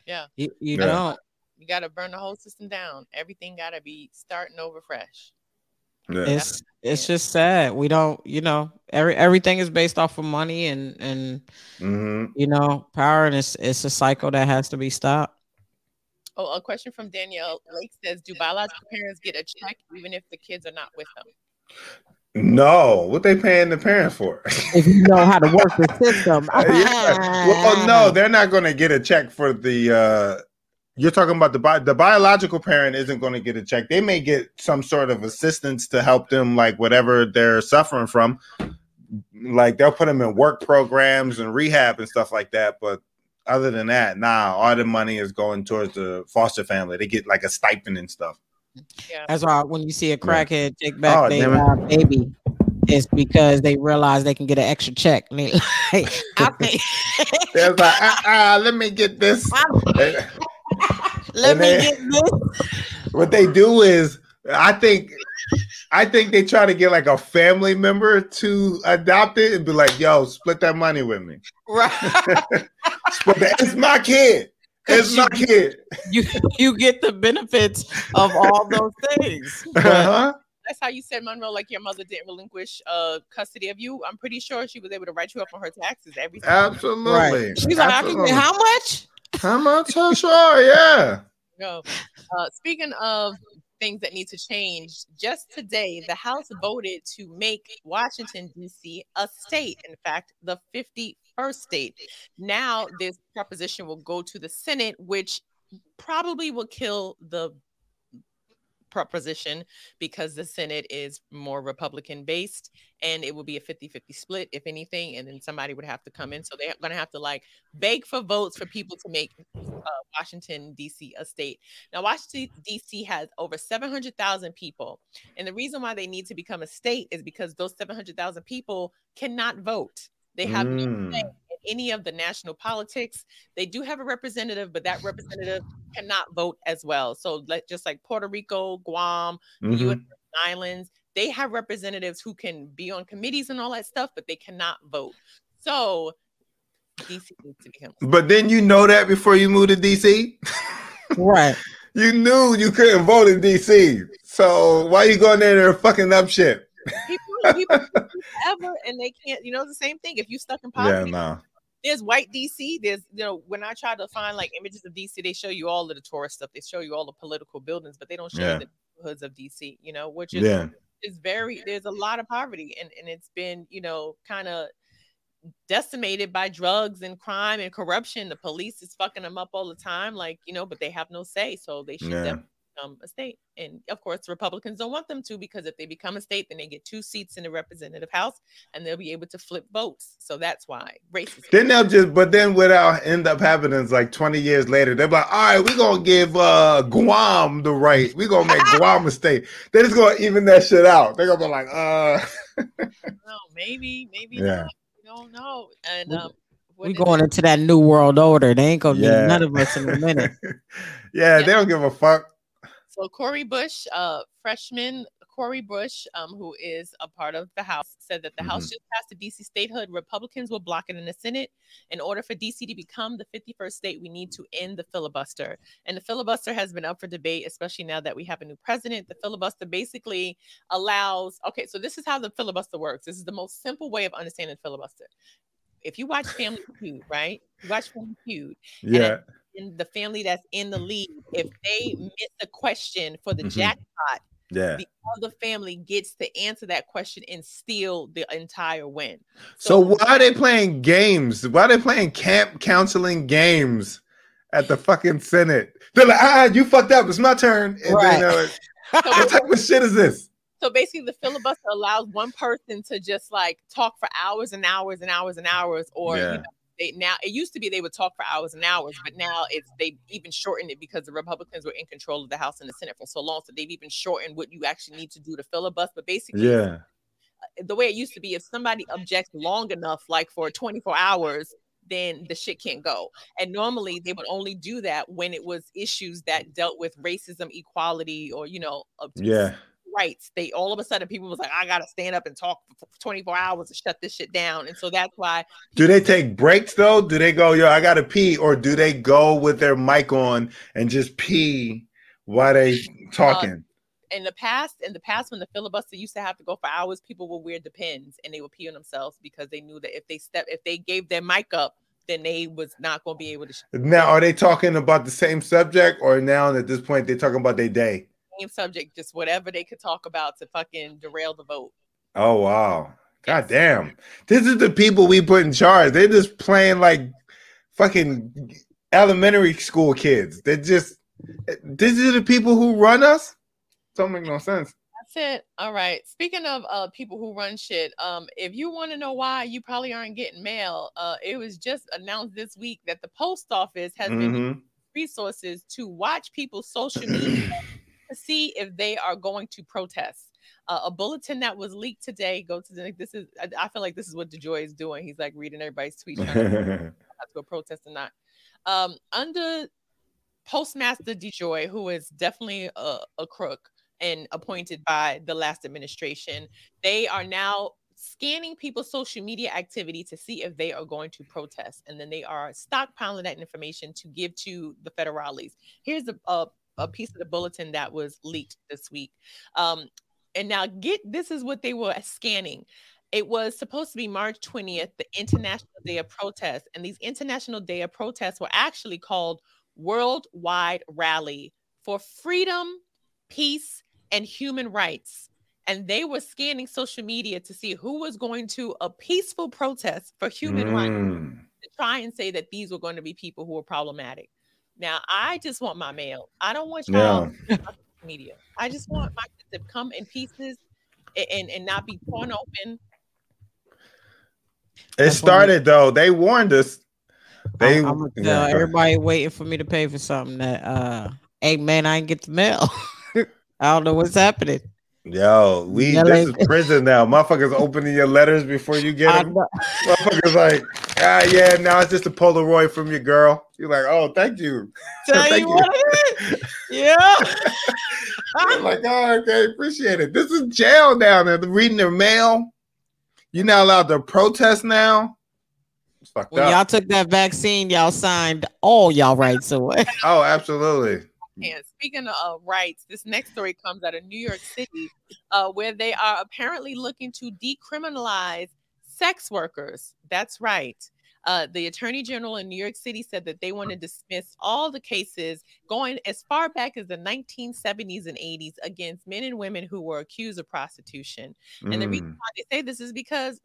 Yeah, You, you Yeah. don't. you got to burn the whole system down. Everything got to be starting over fresh. Yeah. It's it's just sad. We don't, you know, every everything is based off of money and and hmm you know power, and it's it's a cycle that has to be stopped. Oh, a question from Danielle Lake says, "Do biological parents get a check even if the kids are not with them?" No, what they paying the parents for? If you know how to work the system. *laughs* yeah. Well, no, they're not going to get a check for the. uh You're talking about the bi- the biological parent isn't going to get a check. They may get some sort of assistance to help them, like whatever they're suffering from. Like they'll put them in work programs and rehab and stuff like that. But other than that, nah, all the money is going towards the foster family. They get like a stipend and stuff. Yeah, That's why when you see a crackhead take back Oh, their uh, baby, it's because they realize they can get an extra check. And *laughs* they like, I *laughs* think, They're like, ah, ah, let me get this. *laughs* *laughs* let And me then- get this. *laughs* what they do is I think I think they try to get like a family member to adopt it and be like, yo, split that money with me. Right. *laughs* Split that. It's my kid. It's my kid. You you get the benefits of all those things. Uh-huh. that's how you said Monroe. Like your mother didn't relinquish uh custody of you. I'm pretty sure she was able to write you up on her taxes every time. Absolutely. right. She's like, I can how much? How much? Sure, yeah. *laughs* No. Uh, speaking of things that need to change, just today, the House voted to make Washington, D.C. a state. In fact, the 51st state. Now, this proposition will go to the Senate, which probably will kill the proposition because the Senate is more Republican based and it would be a 50 50 split, if anything. And then somebody would have to come in. So they're going to have to like beg for votes for people to make uh, Washington, D.C. a state. Now, Washington, D.C. has over 700,000 people. And the reason why they need to become a state is because those 700,000 people cannot vote. They have no Mm. say in any of the national politics. They do have a representative, but that representative cannot vote as well. So, like, just like Puerto Rico, Guam, the Mhm. U.S. Islands, they have representatives who can be on committees and all that stuff, but they cannot vote. So, DC needs to become. But then you know that before you moved to DC? Right. *laughs* You knew you couldn't vote in DC. So why are you going there and fucking up shit? people, people ever and they can't you know the same thing if you stuck in poverty, Yeah, poverty no. There's white dc there's you know when i try to find like images of dc they show you all of the tourist stuff they show you all the political buildings but they don't show Yeah. you the neighborhoods of dc you know which is Yeah. is very there's a lot of poverty and and it's been you know kind of decimated by drugs and crime and corruption the police is fucking them up all the time like you know but they have no say so they should Yeah. Definitely become a state and of course republicans don't want them to because if they become a state then they get two seats in the representative house and they'll be able to flip votes so that's why racism Then they'll just, but then without end up happening is like 20 years later, they're like, all right, we're gonna give uh Guam the right. We're gonna make Guam a state. *laughs* They're just gonna even that shit out. They're gonna be like, uh *laughs* no maybe maybe Yeah. not we don't know and We- um We is- going into that new world order. They ain't gonna Yeah. need none of us in a minute. *laughs* yeah, they don't give a fuck. So Cori Bush, uh, freshman Cori Bush, um, who is a part of the House, said that the House Mm-hmm. just passed the DC statehood. Republicans will block it in the Senate. In order for DC to become the 51st state, we need to end the filibuster. And the filibuster has been up for debate, especially now that we have a new president. The filibuster basically allows. Okay, so this is how the filibuster works. This is the most simple way of understanding filibuster. If you watch Family *laughs* Feud, right? You watch Family Feud, Yeah. In the family that's in the lead, if they miss a question for the Mhm. jackpot, Yeah. the other family gets to answer that question and steal the entire win. So why are they playing games? Why are they playing camp counseling games at the fucking Senate? They're like, ah, you fucked up. It's my turn. And Right. then, *laughs* So, what type of shit is this? so basically, the filibuster allows one person to just like talk for hours and hours and hours and hours, or Yeah. you know, they now it used to be they would talk for hours and hours, but now it's they even shortened it because the Republicans were in control of the House and the Senate for so long, so they've even shortened what you actually need to do to filibuster. But basically, Yeah. Uh, the way it used to be, if somebody objects long enough, like for 24 hours, then the shit can't go. And normally they would only do that when it was issues that dealt with racism, equality, or you know, Yeah. Rights. They all of a sudden people was like, I gotta stand up and talk for 24 hours to shut this shit down. And so that's why Do they take breaks though? Do they go, yo, I gotta pee, or do they go with their mic on and just pee while they uh, talking? in the past, in the past, when the filibuster used to have to go for hours, people would wear the pins and they would pee on themselves because they knew that if they step, if they gave their mic up, then they was not going to be able to. now, are they talking about the same subject, or now at this point they're talking about their day? Same subject, just whatever they could talk about to fucking derail the vote. Oh wow. God damn. This is the people we put in charge. They're just playing like fucking elementary school kids. They're just this is the people who run us. Don't make no sense. That's it. All right. Speaking of uh people who run shit, um, if you want to know why you probably aren't getting mail, uh, it was just announced this week that the post office has been Mhm. resources to watch people's social media *clears throat* see if they are going to protest. Uh, a bulletin that was leaked today. Go to the. This is. I, I feel like this is what DeJoy is doing. He's like reading everybody's tweets, trying to to *laughs* go protest or not. Um, under Postmaster DeJoy, who is definitely a, a crook and appointed by the last administration, they are now scanning people's social media activity to see if they are going to protest, and then they are stockpiling that information to give to the federales. Here's a, a, a piece of the bulletin that was leaked this week. Um, and now get this is what they were scanning. It was supposed to be March 20th, the International Day of Protest. And these International Day of Protests were actually called Worldwide Rally for Freedom, Peace, and Human Rights. And they were scanning social media to see who was going to a peaceful protest for human rights Mm. to try and say that these were going to be people who were problematic. Now, I just want my mail. I don't want y'all Yeah. media. I just want my shit to come in pieces a- and, and not be torn open. It started though. They warned us. They I'm, I'm gonna Yeah, tell everybody waiting for me to pay for something that uh hey man, I ain't get the mail. *laughs* I don't know what's happening. Yo, we Yeah, this like- is prison now. Motherfuckers opening your letters before you get them. Motherfuckers like, ah, yeah, now it's just a Polaroid from your girl. You're like, oh, thank you. *laughs* tell Thank you you. what it is. Yeah. *laughs* I'm like, oh, okay, appreciate it. This is jail down there. They're reading their mail. You're not allowed to protest now. It's fucked When up. y'all took that vaccine, y'all signed all y'all rights away. Oh, absolutely. And speaking of rights, this next story comes out of New York City, uh, where they are apparently looking to decriminalize sex workers. That's right. Uh, the attorney general in New York City said that they want to dismiss all the cases going as far back as the 1970s and 80s against men and women who were accused of prostitution. And the reason Mm. why they say this is because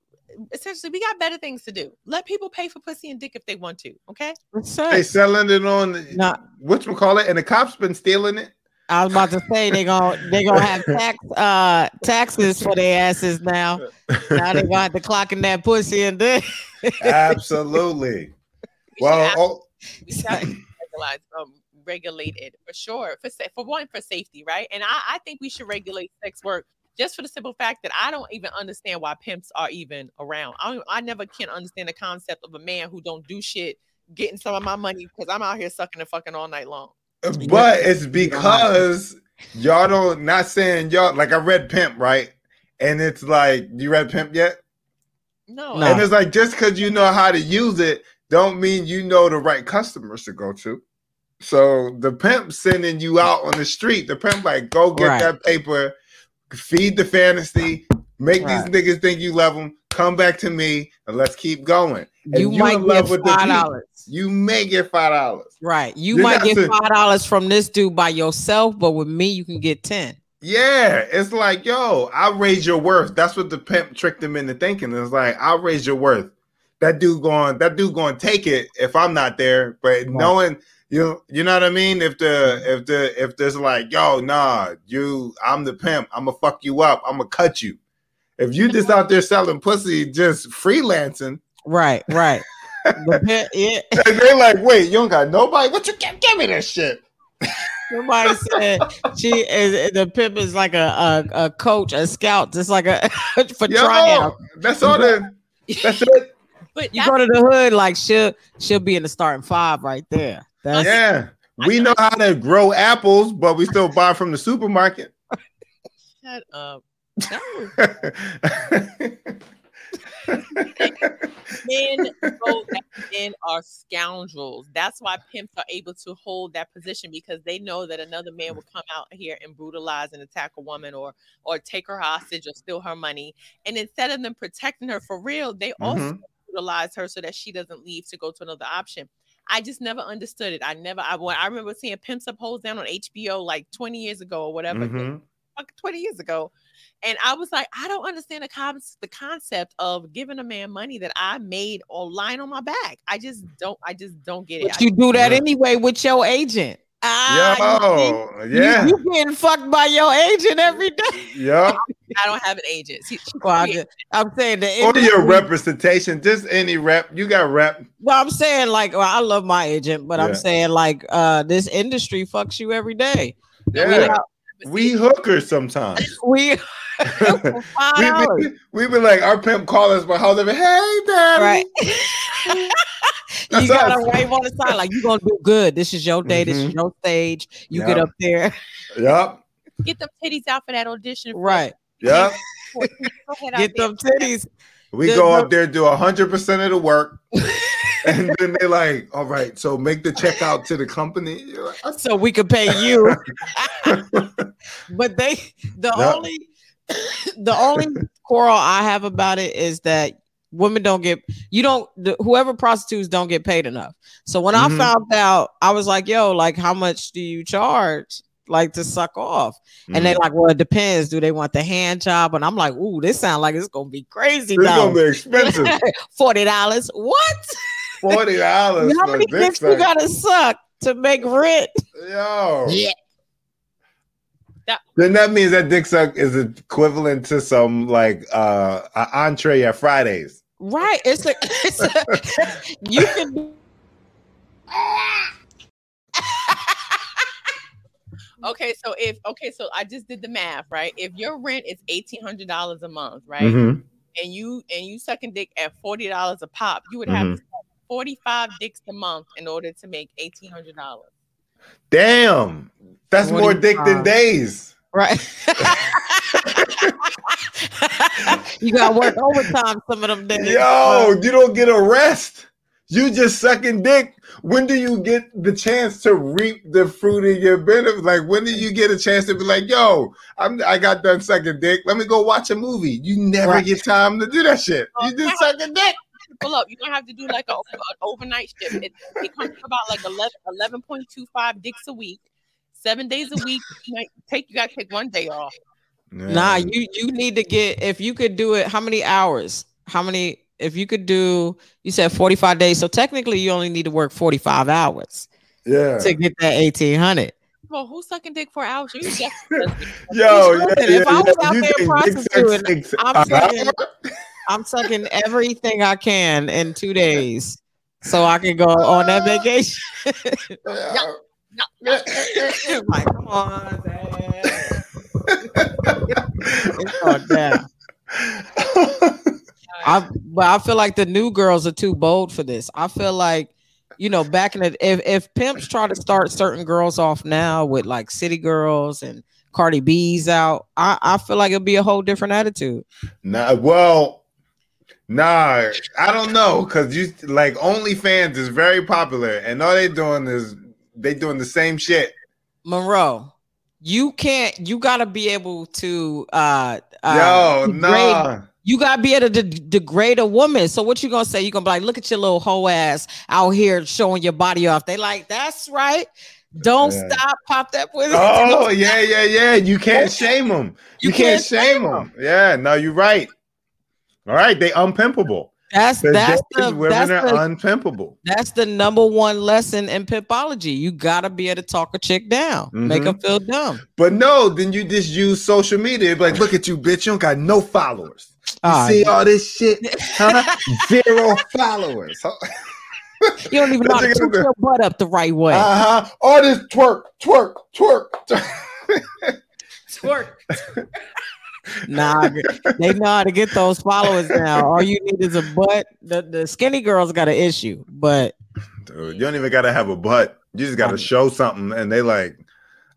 essentially we got better things to do. Let people pay for pussy and dick if they want to. Okay. They up? selling it on Not what you call it, and the cops been stealing it. I was about to say they gonna they gonna have tax uh taxes for their asses now. Now they gonna have to clock in that pussy and then *laughs* Absolutely. We Well, ask- oh, we should regulate, um, regulate it for sure. For sa- for one, for safety, right? And I, I think we should regulate sex work just for the simple fact that I don't even understand why pimps are even around. I don't, I never can understand the concept of a man who don't do shit getting some of my money because I'm out here sucking and fucking all night long. But it's because y'all don't not saying y'all like I read Pimp, right? And it's like, you read Pimp yet? No, No. And it's like just because you know how to use it, don't mean you know the right customers to go to. So the pimp sending you out on the street, the pimp like go get Right. that paper, feed the fantasy, make Right. these niggas think you love them, come back to me, and let's keep going. And you you might in love get with five dollars. You may get five dollars. Right. You You're might get saying- five dollars from this dude by yourself, but with me you can get ten. Yeah, it's like, yo, I'll raise your worth. That's what the pimp tricked him into thinking. It's like, I'll raise your worth. That dude going, that dude going to take it if I'm not there. But knowing you, you know what I mean. If the, if the, if there's like, yo, nah, you, I'm the pimp. I'm gonna fuck you up. I'm gonna cut you. If you just out there selling pussy, just freelancing, Right, right. *laughs* The pimp- yeah. and they like, wait, you don't got nobody. What you give, give me that shit? Somebody *laughs* said she is the pimp is like a, a, a coach, a scout, just like a *laughs* for Yo, tryout. that's all the, that's it. but You that's go to the hood, like she'll she'll be in the starting five right there. That's Yeah. We know how to grow apples, but we still buy from the supermarket. Shut up. Men, *laughs* know that men are scoundrels. That's why pimps are able to hold that position because they know that another man will come out here and brutalize and attack a woman or or take her hostage or steal her money. And instead of them protecting her for real, they also Mhm. brutalize her so that she doesn't leave to go to another option. I just never understood it. I never. I, when I remember seeing Pimps Up Hoes Down on HBO like 20 years ago or whatever Mhm. fuck 20 years ago. And I was like, I don't understand the, con- the concept of giving a man money that I made or lying on my back. I just don't, I just don't get it. But you do that Yeah. anyway with your agent. Ah, you see? Yo, You- yeah, You, getting fucked by your agent every day. yeah. *laughs* I don't have an agent. See, she Well, I created- am saying the Or your industry- representation, just any rep. You got rep. Well, I'm saying like, well, I love my agent, but Yeah. I'm saying like, uh, this industry fucks you every day. Yeah, but we see, hookers sometimes. *laughs* We for *laughs* five we, dollars, we, we been like our pimp call us by house. Hey, daddy. right? *laughs* You gotta us. wave on the side like you gonna do good. This is your day. This is Mhm. your stage. You get up there, Yep. get them titties out for that audition. right? Yep. Go ahead out Get there. them titties. We The- go up there, do hundred percent of the work, *laughs* and then they're like, all right, so make the check out to the company. Like, so we could pay you. *laughs* but they the Yeah. only the only quarrel I have about it is that women don't get you don't the, whoever prostitutes don't get paid enough. So when Mhm. I found out, I was like, yo, like how much do you charge? Like to suck off. And Mm-hmm. they like, well, it depends. Do they want the hand job? And I'm like, ooh, this sounds like it's gonna be crazy It's gonna be expensive. *laughs* Forty dollars. What? forty dollars. How many dicks you gotta suck to make rent? Yo. Yeah. Then that means that dick suck is equivalent to some like uh an entree at Fridays. Right. It's a, it's a you can *laughs* Okay, so if okay, so I just did the math, right? If your rent is eighteen hundred dollars a month, right? Mm-hmm. And you and you sucking dick at forty dollars a pop, you would have mm-hmm. 45 dicks a month in order to make $1,800. Damn. That's 45. more dick than days. Right. you gotta work overtime some of them days. Yo, you don't get a rest. You just sucking dick. When do you get the chance to reap the fruit of your benefit? Like when do you get a chance to be like, yo, I'm, i got done sucking dick. Let me go watch a movie. You never right. get time to do that shit. You oh, just sucking dick. Pull up, you don't have to do like a, an overnight shift. It, it comes to about like 11, 11.25 dicks a week, seven days a week. You might take you gotta take one day off. Nah, you you need to get if you could do it. How many hours? How many? If you could do, you said forty five days. So technically, you only need to work forty five hours yeah. to get that eighteen hundred. Well, who's sucking dick for hours? You *laughs* Yo, Listen, yeah, if yeah, I was yeah. out You there think prostituting, I'm an sucking- hour? I'm sucking everything I can in two days, so I can go on that *laughs* vacation. *laughs* like, come on, Dad. It's all down. *laughs* I but I feel like the new girls are too bold for this. I feel like you know back in the if if pimps try to start certain girls off now with like city girls and Cardi B's out, I I feel like it'll be a whole different attitude. Nah, well, nah, I don't know because you like OnlyFans is very popular, and all they doing is they doing the same shit. Monroe, you can't. You got to be able to. uh, uh Yo, degrade- nah. You gotta be able to de- degrade a woman. So what you gonna say? You gonna be like, look at your little hoe ass out here showing your body off. They like, that's right. Don't Yeah. stop. Pop that pussy. Oh *laughs* yeah, yeah, yeah. You can't shame them. You, You can't, can't shame them. Yeah, no, you're right. All right, they unpimpable. That's There's that's the women that's are the, unpimpable. that's the number one lesson in pimpology. You gotta be able to talk a chick down, make Mhm. her feel dumb. But no, then you just use social media. Like, look at you, bitch. You don't got no followers. You Ah, see all this shit? Huh? *laughs* Zero followers. Huh? *laughs* you don't even know how to That's toot a- your butt up the right way. Uh-huh. All this twerk, twerk, twerk. *laughs* Twerk. Nah, they know how to get those followers now. All you need is a butt. The, the skinny girls got an issue, but Dude, you don't even gotta have a butt. You just gotta um, show something. And they like,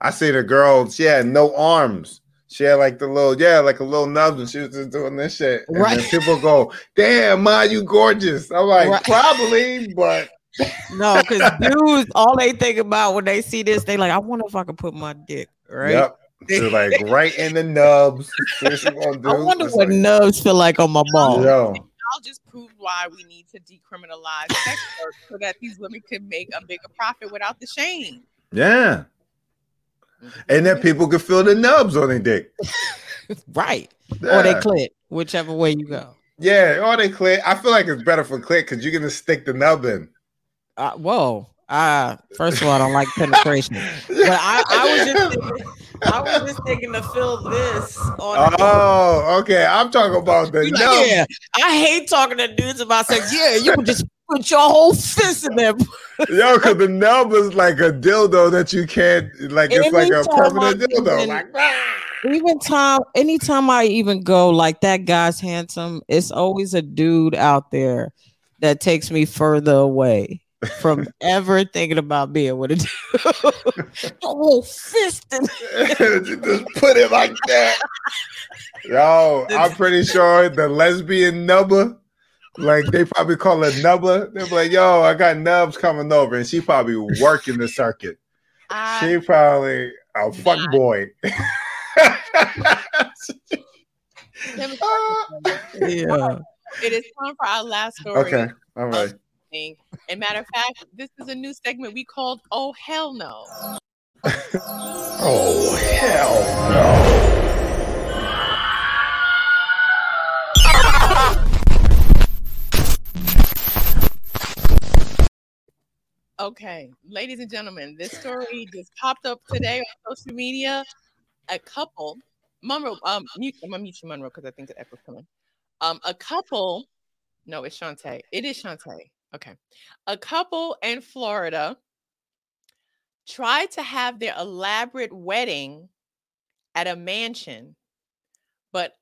I see the girl, she had no arms. She had like the little, yeah, like a little nubs, and she was just doing this shit. And Right. then people go, "Damn, ma, you gorgeous." I'm like, Right. probably, but *laughs* No, because dudes, all they think about when they see this, they like, I wonder if I can put my dick right. yep. So like right in the nubs. What she *laughs* do? I wonder It's what like, nubs feel like on my ball. Yo, I'll just prove why we need to decriminalize sex work so that these women can make a bigger profit without the shame. yeah. And then people can feel the nubs on their dick. *laughs* Right. Or they Yeah. clit, whichever way you go. Yeah, or they clit. I feel like it's better for clit because you're gonna stick the nub in. Uh, whoa. Uh, first of all, I don't like *laughs* penetration. But I, I was just thinking, I was just thinking to fill this on Oh, okay. I'm talking about the like, yeah, I hate talking to dudes about sex. Yeah, you can just put your whole fist in there. Yo, because the nub is like a dildo that you can't, like, it's like a permanent I dildo. even- Like, ah! Even time, anytime I even go like that guy's handsome, it's always a dude out there that takes me further away from *laughs* ever thinking about being with a dude. oh, fist in you just put it like that. Yo, I'm pretty sure the lesbian nubber, like they probably call it nubber. They're like, yo, I got nubs coming over, and she probably working the circuit. I, She probably a fuck boy. *laughs* *laughs* yeah. it is time for our last story. okay, all right. Thing. And matter of fact, this is a new segment we called Oh Hell No. *laughs* Oh hell no! Okay, ladies and gentlemen, this story just popped up today on social media. A couple, Monroe, um, mute, I'm gonna mute you, Monroe, because I think the echo's coming. Um, a couple, no, it's Chaunté. It is Chaunté. Okay, a couple in Florida tried to have their elaborate wedding at a mansion, but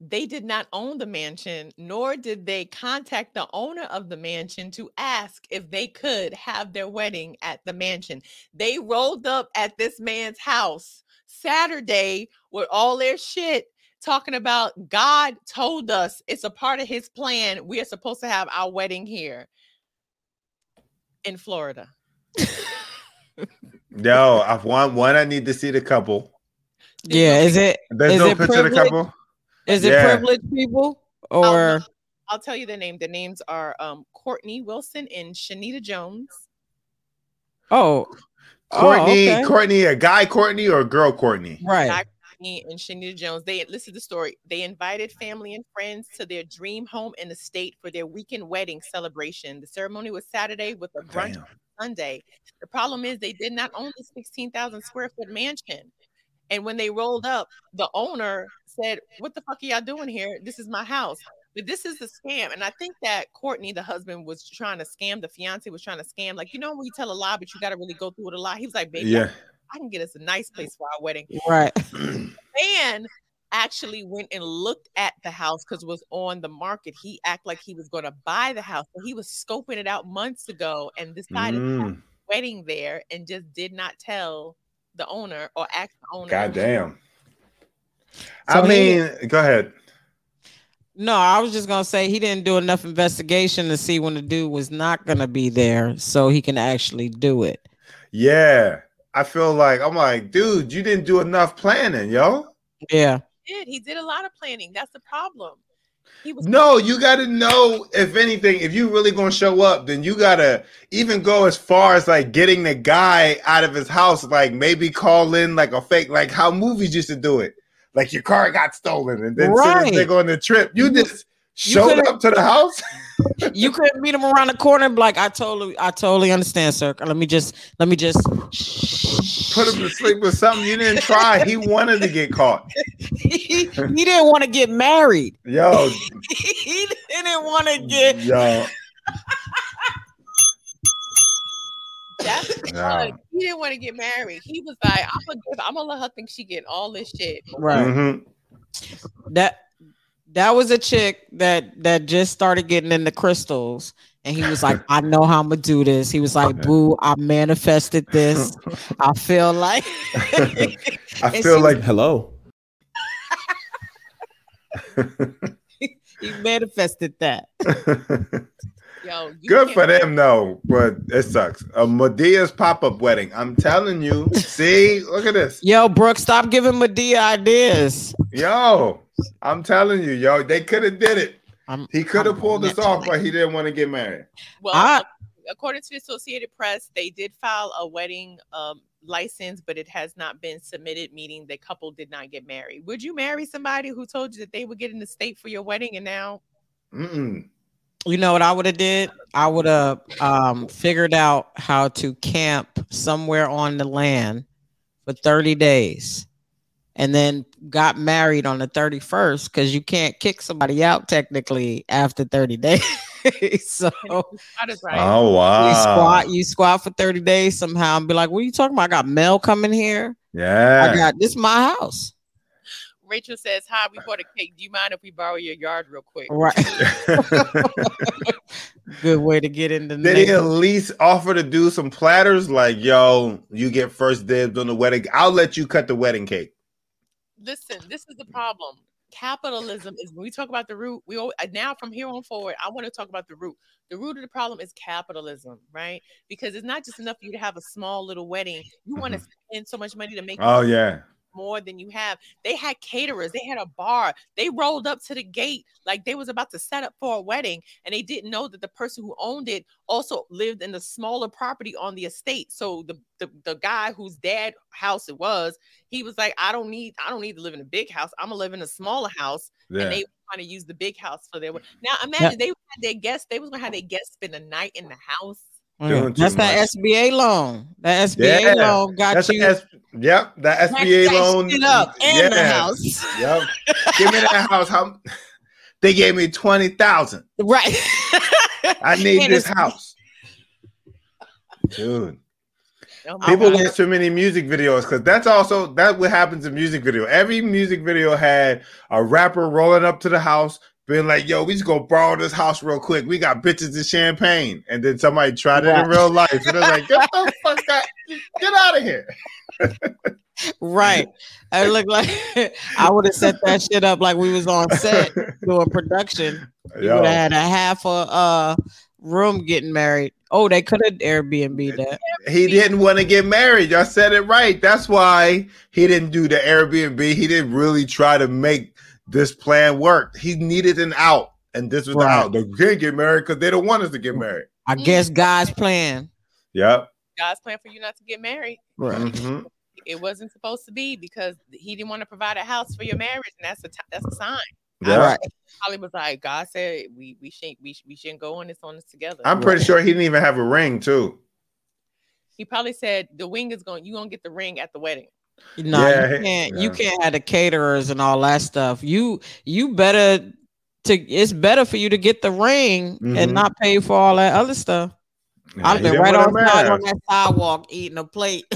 they did not own the mansion, nor did they contact the owner of the mansion to ask if they could have their wedding at the mansion. They rolled up at this man's house Saturday with all their shit, talking about God told us it's a part of his plan. We are supposed to have our wedding here in Florida. no, I've one one. I need to see the couple. Yeah. Is it There's Is no it picture of the couple. is it Yeah. privileged people or I'll tell you the name. The names are um, Courtney Wilson and Shanita Jones. oh Courtney, oh, okay. Courtney, a guy Courtney or a girl Courtney? right? Guy Courtney and Shanita Jones. They listen to the story. They invited family and friends to their dream home in the state for their weekend wedding celebration. The ceremony was Saturday with a brunch Damn. Sunday. The problem is they did not own the 16,000 square foot mansion. And when they rolled up, the owner said, What the fuck are y'all doing here? This is my house. But this is a scam. And I think that Courtney, the husband, was trying to scam. The fiance was trying to scam. Like, you know, when you tell a lie, but you got to really go through it a lie. He was like, Baby, Yeah. I can get us a nice place for our wedding. Right. *clears throat* Man actually went and looked at the house because it was on the market. He acted like he was going to buy the house. So he was scoping it out months ago and decided to have Mm, a wedding there and just did not tell the owner or ask the owner. God damn. So I he- mean, go ahead. No, I was just gonna say he didn't do enough investigation to see when the dude was not gonna be there, so he can actually do it. Yeah. I feel like I'm like, dude, you didn't do enough planning, yo. Yeah. He did. He did a lot of planning. That's the problem. He was No, you gotta know if anything, if you really gonna show up, then you gotta even go as far as like getting the guy out of his house, like maybe call in like a fake, like how movies used to do it. Like your car got stolen, and then soon as Right. they go on the trip, you You- just you showed could've- up to the house. *laughs* You couldn't meet him around the corner and be like, I totally I totally understand, sir. Let me just let me just Put him to sleep with something you didn't try. He wanted to get caught. he, *laughs* he didn't want to get married. Yo, *laughs* he didn't want to get yo, that's No. He didn't want to get married. He was like, I'm gonna, I'm gonna let her think she getting all this shit. right. Mhm. That that was a chick that that just started getting into crystals. And he was like, *laughs* I know how I'm gonna do this. He was like, Boo, I manifested this. I feel like *laughs* I feel she- like Hello. *laughs* he manifested that. Yo, Good for can't- them though, but it sucks. A Madea's pop-up wedding. I'm telling you. See, look at this. Yo, Brooke, stop giving Medea ideas. Yo, I'm telling you, yo, they could have did it. I'm- He could have pulled this off, but he didn't want to get married. Well, I- according to the Associated Press, they did file a wedding um, license, but it has not been submitted, meaning the couple did not get married. Would you marry somebody who told you that they would get in the state for your wedding and now? Mm-mm. You know what I would have did? I would have um, figured out how to camp somewhere on the land for 30 days and then got married on the 31st because you can't kick somebody out technically after 30 days. *laughs* so That is right. Oh you wow. squat, you squat for 30 days somehow and be like, What are you talking about? I got Mel coming here. Yeah. I got this my house. Rachel says, "Hi, we bought a cake. Do you mind if we borrow your yard real quick?" Right. *laughs* *laughs* Good way to get into Did he at least offer to do some platters? Like, yo, you get first dibs on the wedding. I'll let you cut the wedding cake. Listen, this is the problem. Capitalism is when we talk about the root. We al- uh, now from here on forward, I want to talk about the root. The root of the problem is capitalism, right? Because it's not just enough for you to have a small little wedding. You want to Mhm. spend so much money to make Oh yeah. More than you have. They had caterers, they had a bar. They rolled up to the gate like they was about to set up for a wedding and they didn't know that the person who owned it also lived in the smaller property on the estate. So the the, the guy whose dad house it was, he was like, I don't need I don't need to live in a big house. I'm gonna live in a smaller house. Yeah. And they want to use the big house for their now imagine they had their guests, they was gonna have their guests spend a night in the house. Oh, Doing That's that. SBA loan. That SBA Yeah, loan got That's you. a S- yep, that SBA that loan. shit up in the house. Yep. Give me that house. How they gave me twenty thousand. Right. *laughs* I need this house. Dude. Oh People God. watch too many music videos because that's also that what happens in music video. Every music video had a rapper rolling up to the house, being like, "Yo, we just go borrow this house real quick. We got bitches and champagne." And then somebody tried it in real life, and they're like, "Get the *laughs* fuck out! Get out of here!" right. I look like *laughs* I would have set that shit up like we was on set doing production. You Yo, would have had a half a uh, room getting married. Oh, they could have Airbnb that. he didn't want to get married. Y'all said it right. That's why he didn't do the Airbnb. He didn't really try to make this plan worked. He needed an out, and this was the out. They can't get married because they don't want us to get married. I guess God's plan. Yep. God's plan for you not to get married. Right. Mhm. It wasn't supposed to be because he didn't want to provide a house for your marriage, and that's a t- that's a sign. Yeah. Right. Holly was like, God said we we shouldn't we, we shouldn't go on this on this together. I'm pretty sure he didn't even have a ring too. he probably said the wing is going. You gonna get the ring at the wedding. No, Yeah, you can't. You can't have the caterers and all that stuff. You you better to. It's better for you to get the ring Mhm. and not pay for all that other stuff. Yeah, I've he been right want on that sidewalk eating a plate.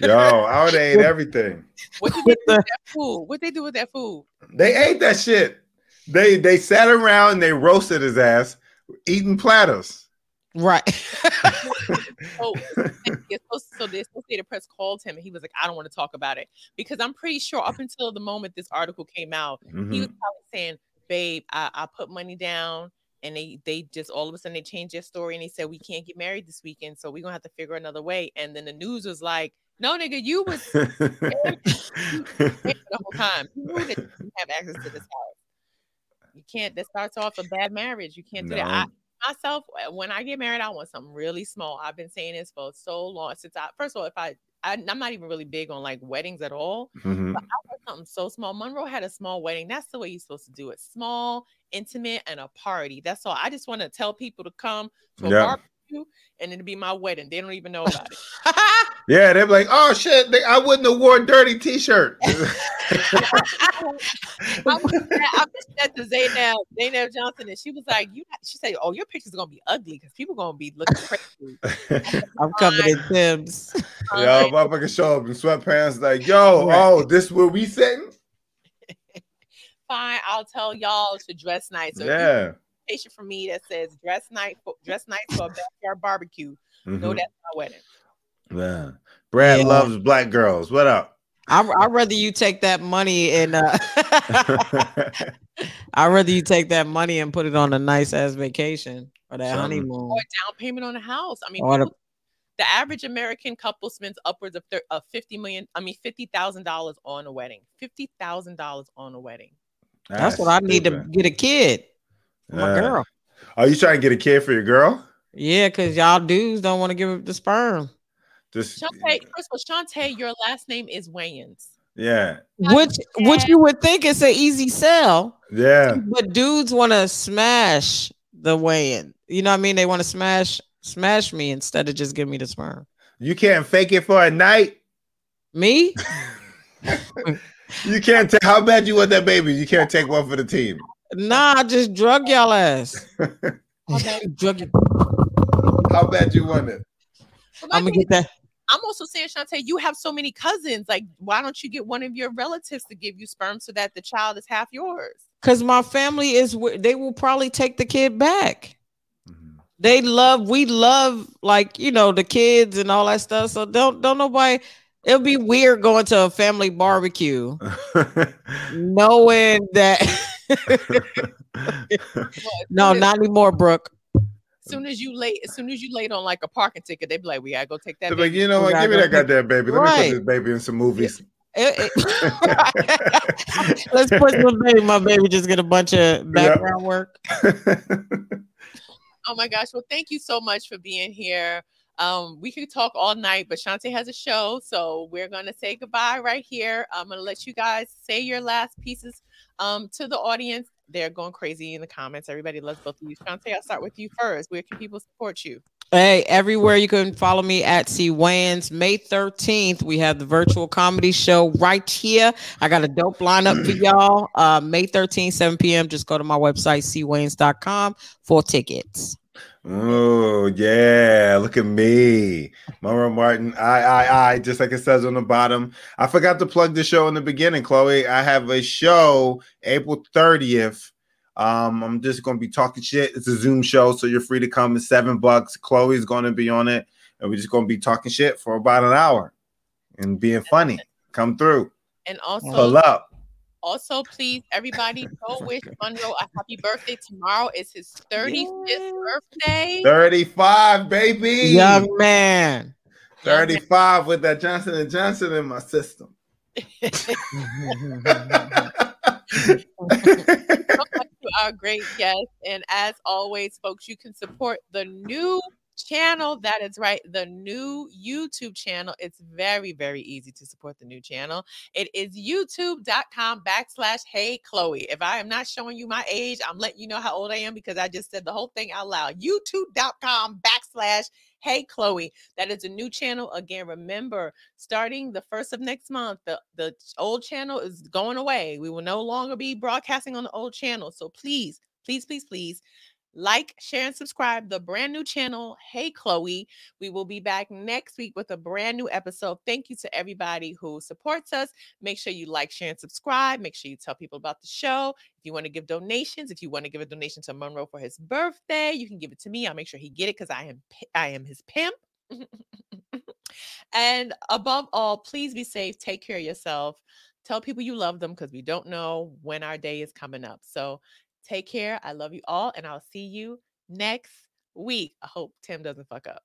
Yo, I would *laughs* have ate everything. What did they do with that food? What they do with that food? They ate that shit. They they sat around and they roasted his ass, eating platters. Right. *laughs* Supposed- so the Associated Press called him and he was like, I don't want to talk about it because I'm pretty sure up until the moment this article came out, he Mhm. was probably saying, "Babe, I, I put money down." And they they just all of a sudden they changed their story and they said we can't get married this weekend, so we're gonna have to figure another way. And then the news was like, "No, nigga, you was *laughs* the whole time. You knew that you didn't have access to this house. You can't. That starts off a bad marriage. You can't do that. I, No. Myself, uh, when I get married, I want something really small. I've been saying this for so long since I. First of all, if I, I I'm not even really big on like weddings at all. Mhm. But I want something so small. Monroe had a small wedding. That's the way you're supposed to do it. Small, intimate, and a party. That's all. I just want to tell people to come to a Yeah. barbecue and it'll be my wedding. They don't even know about it. *laughs* Yeah, they're like, oh shit, they, I wouldn't have worn dirty t-shirt. *laughs* I was I mentioned that to Zaynab, Zaynab Johnson, and she was like, "You." She said, "Oh, your pictures are gonna be ugly because people are gonna be looking crazy." *laughs* I'm covered in Tim's. yo, motherfucker show up in sweatpants, like, yo, Right. oh, this where we sitting? Fine, I'll tell y'all to dress nice. So you Yeah. A invitation from me that says "dress night," for, dress nice for a backyard barbecue. No, Mhm. that's my wedding. Yeah. Brad Yeah. loves black girls. What up? I I'd rather you take that money and uh, *laughs* I'd rather you take that money and put it on a nice ass vacation or that Something. honeymoon. Or down payment on a house. I mean, Or the- the average American couple spends upwards of, thir- of 50 million, I mean, $50,000 on a wedding. $50,000 on a wedding. That's what I need to get a kid for my Yeah. girl. Uh, are you trying to get a kid for your girl? Yeah, because y'all dudes don't want to give up the sperm. Just Chaunté, first of all, Chaunté, your last name is Wayans. yeah, Which which you would think is an easy sell, yeah. but dudes want to smash the weigh-in. You know what I mean? They want to smash smash me instead of just give me the sperm. You can't fake it for a night. Me? *laughs* You can't take how bad you want that baby. You can't take one for the team. Nah, I just drug y'all ass. *laughs* drug you. How bad you want it? But I'm gonna get that. I'm also saying, Chaunté, you have so many cousins. Like, why don't you get one of your relatives to give you sperm so that the child is half yours? Cause my family is wi- they will probably take the kid back. Mm-hmm. They love, we love like you know the kids and all that stuff. So don't don't nobody. It'll be weird going to a family barbecue *laughs* knowing that. *laughs* *laughs* no, not anymore, Brooke. As soon as you late, as soon as you late on like a parking ticket, they be like, "We gotta go take that." They're like, baby." you know We what? Give me that goddamn baby. Let me put this baby in some movies. It- it- *laughs* Let's put some baby. My baby just get a bunch of background work. *laughs* Oh my gosh! Well, thank you so much for being here. Um, we could talk all night, but Chaunté has a show, so we're gonna say goodbye right here. I'm gonna let you guys say your last pieces um to the audience. They're going crazy in the comments. Everybody loves both of you. Chaunté, I'll start with you first. Where can people support you? Hey, everywhere you can follow me at C Wayans. May 13th, we have the virtual comedy show right here. I got a dope lineup for y'all. Uh, May 13th, 7 p.m. Just go to my website, cwayans.com for tickets. Oh yeah, look at me, Monroe Martin. I, I, I. Just like it says on the bottom. I forgot to plug the show in the beginning, Chloe. I have a show April thirtieth. Um, I'm just gonna be talking shit. It's a Zoom show, so you're free to come. It's seven bucks. Chloe's gonna be on it, and we're just gonna be talking shit for about an hour and being funny. Come through, And also, pull up. Also, please, everybody, go *laughs* wish Monroe a happy birthday. Tomorrow is his 35th birthday. Thirty-five, baby. Young man. 35 with that Johnson and Johnson in my system. *laughs* *laughs* so much to our great guest. And as always, folks, you can support the new channel. That is right, the new YouTube channel. It's very, very easy to support the new channel. It is youtube.com backslash hey Chloe. If I am not showing you my age, I'm letting you know how old I am because I just said the whole thing out loud. YouTube.com backslash Hey Chloe, that is a new channel. Again, remember, starting the first of next month, the, the old channel is going away. We will no longer be broadcasting on the old channel. So please, please, please, please like, share, and subscribe the brand new channel. Hey Chloe. We will be back next week with a brand new episode. Thank you to everybody who supports us. Make sure you like, share, and subscribe. Make sure you tell people about the show. If you want to give donations, if you want to give a donation to Monroe for his birthday, you can give it to me. I'll make sure he get it because I am I am his pimp. and above all, please be safe. Take care of yourself. Tell people you love them because we don't know when our day is coming up. So take care. I love you all, and I'll see you next week. I hope Tim doesn't fuck up.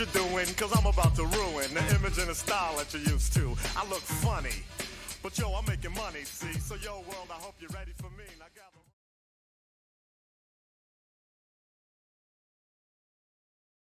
You're doing, cause I'm about to ruin the image and the style that you're used to. I look funny, but yo, I'm making money, see? So, yo, world, I hope you're ready for me.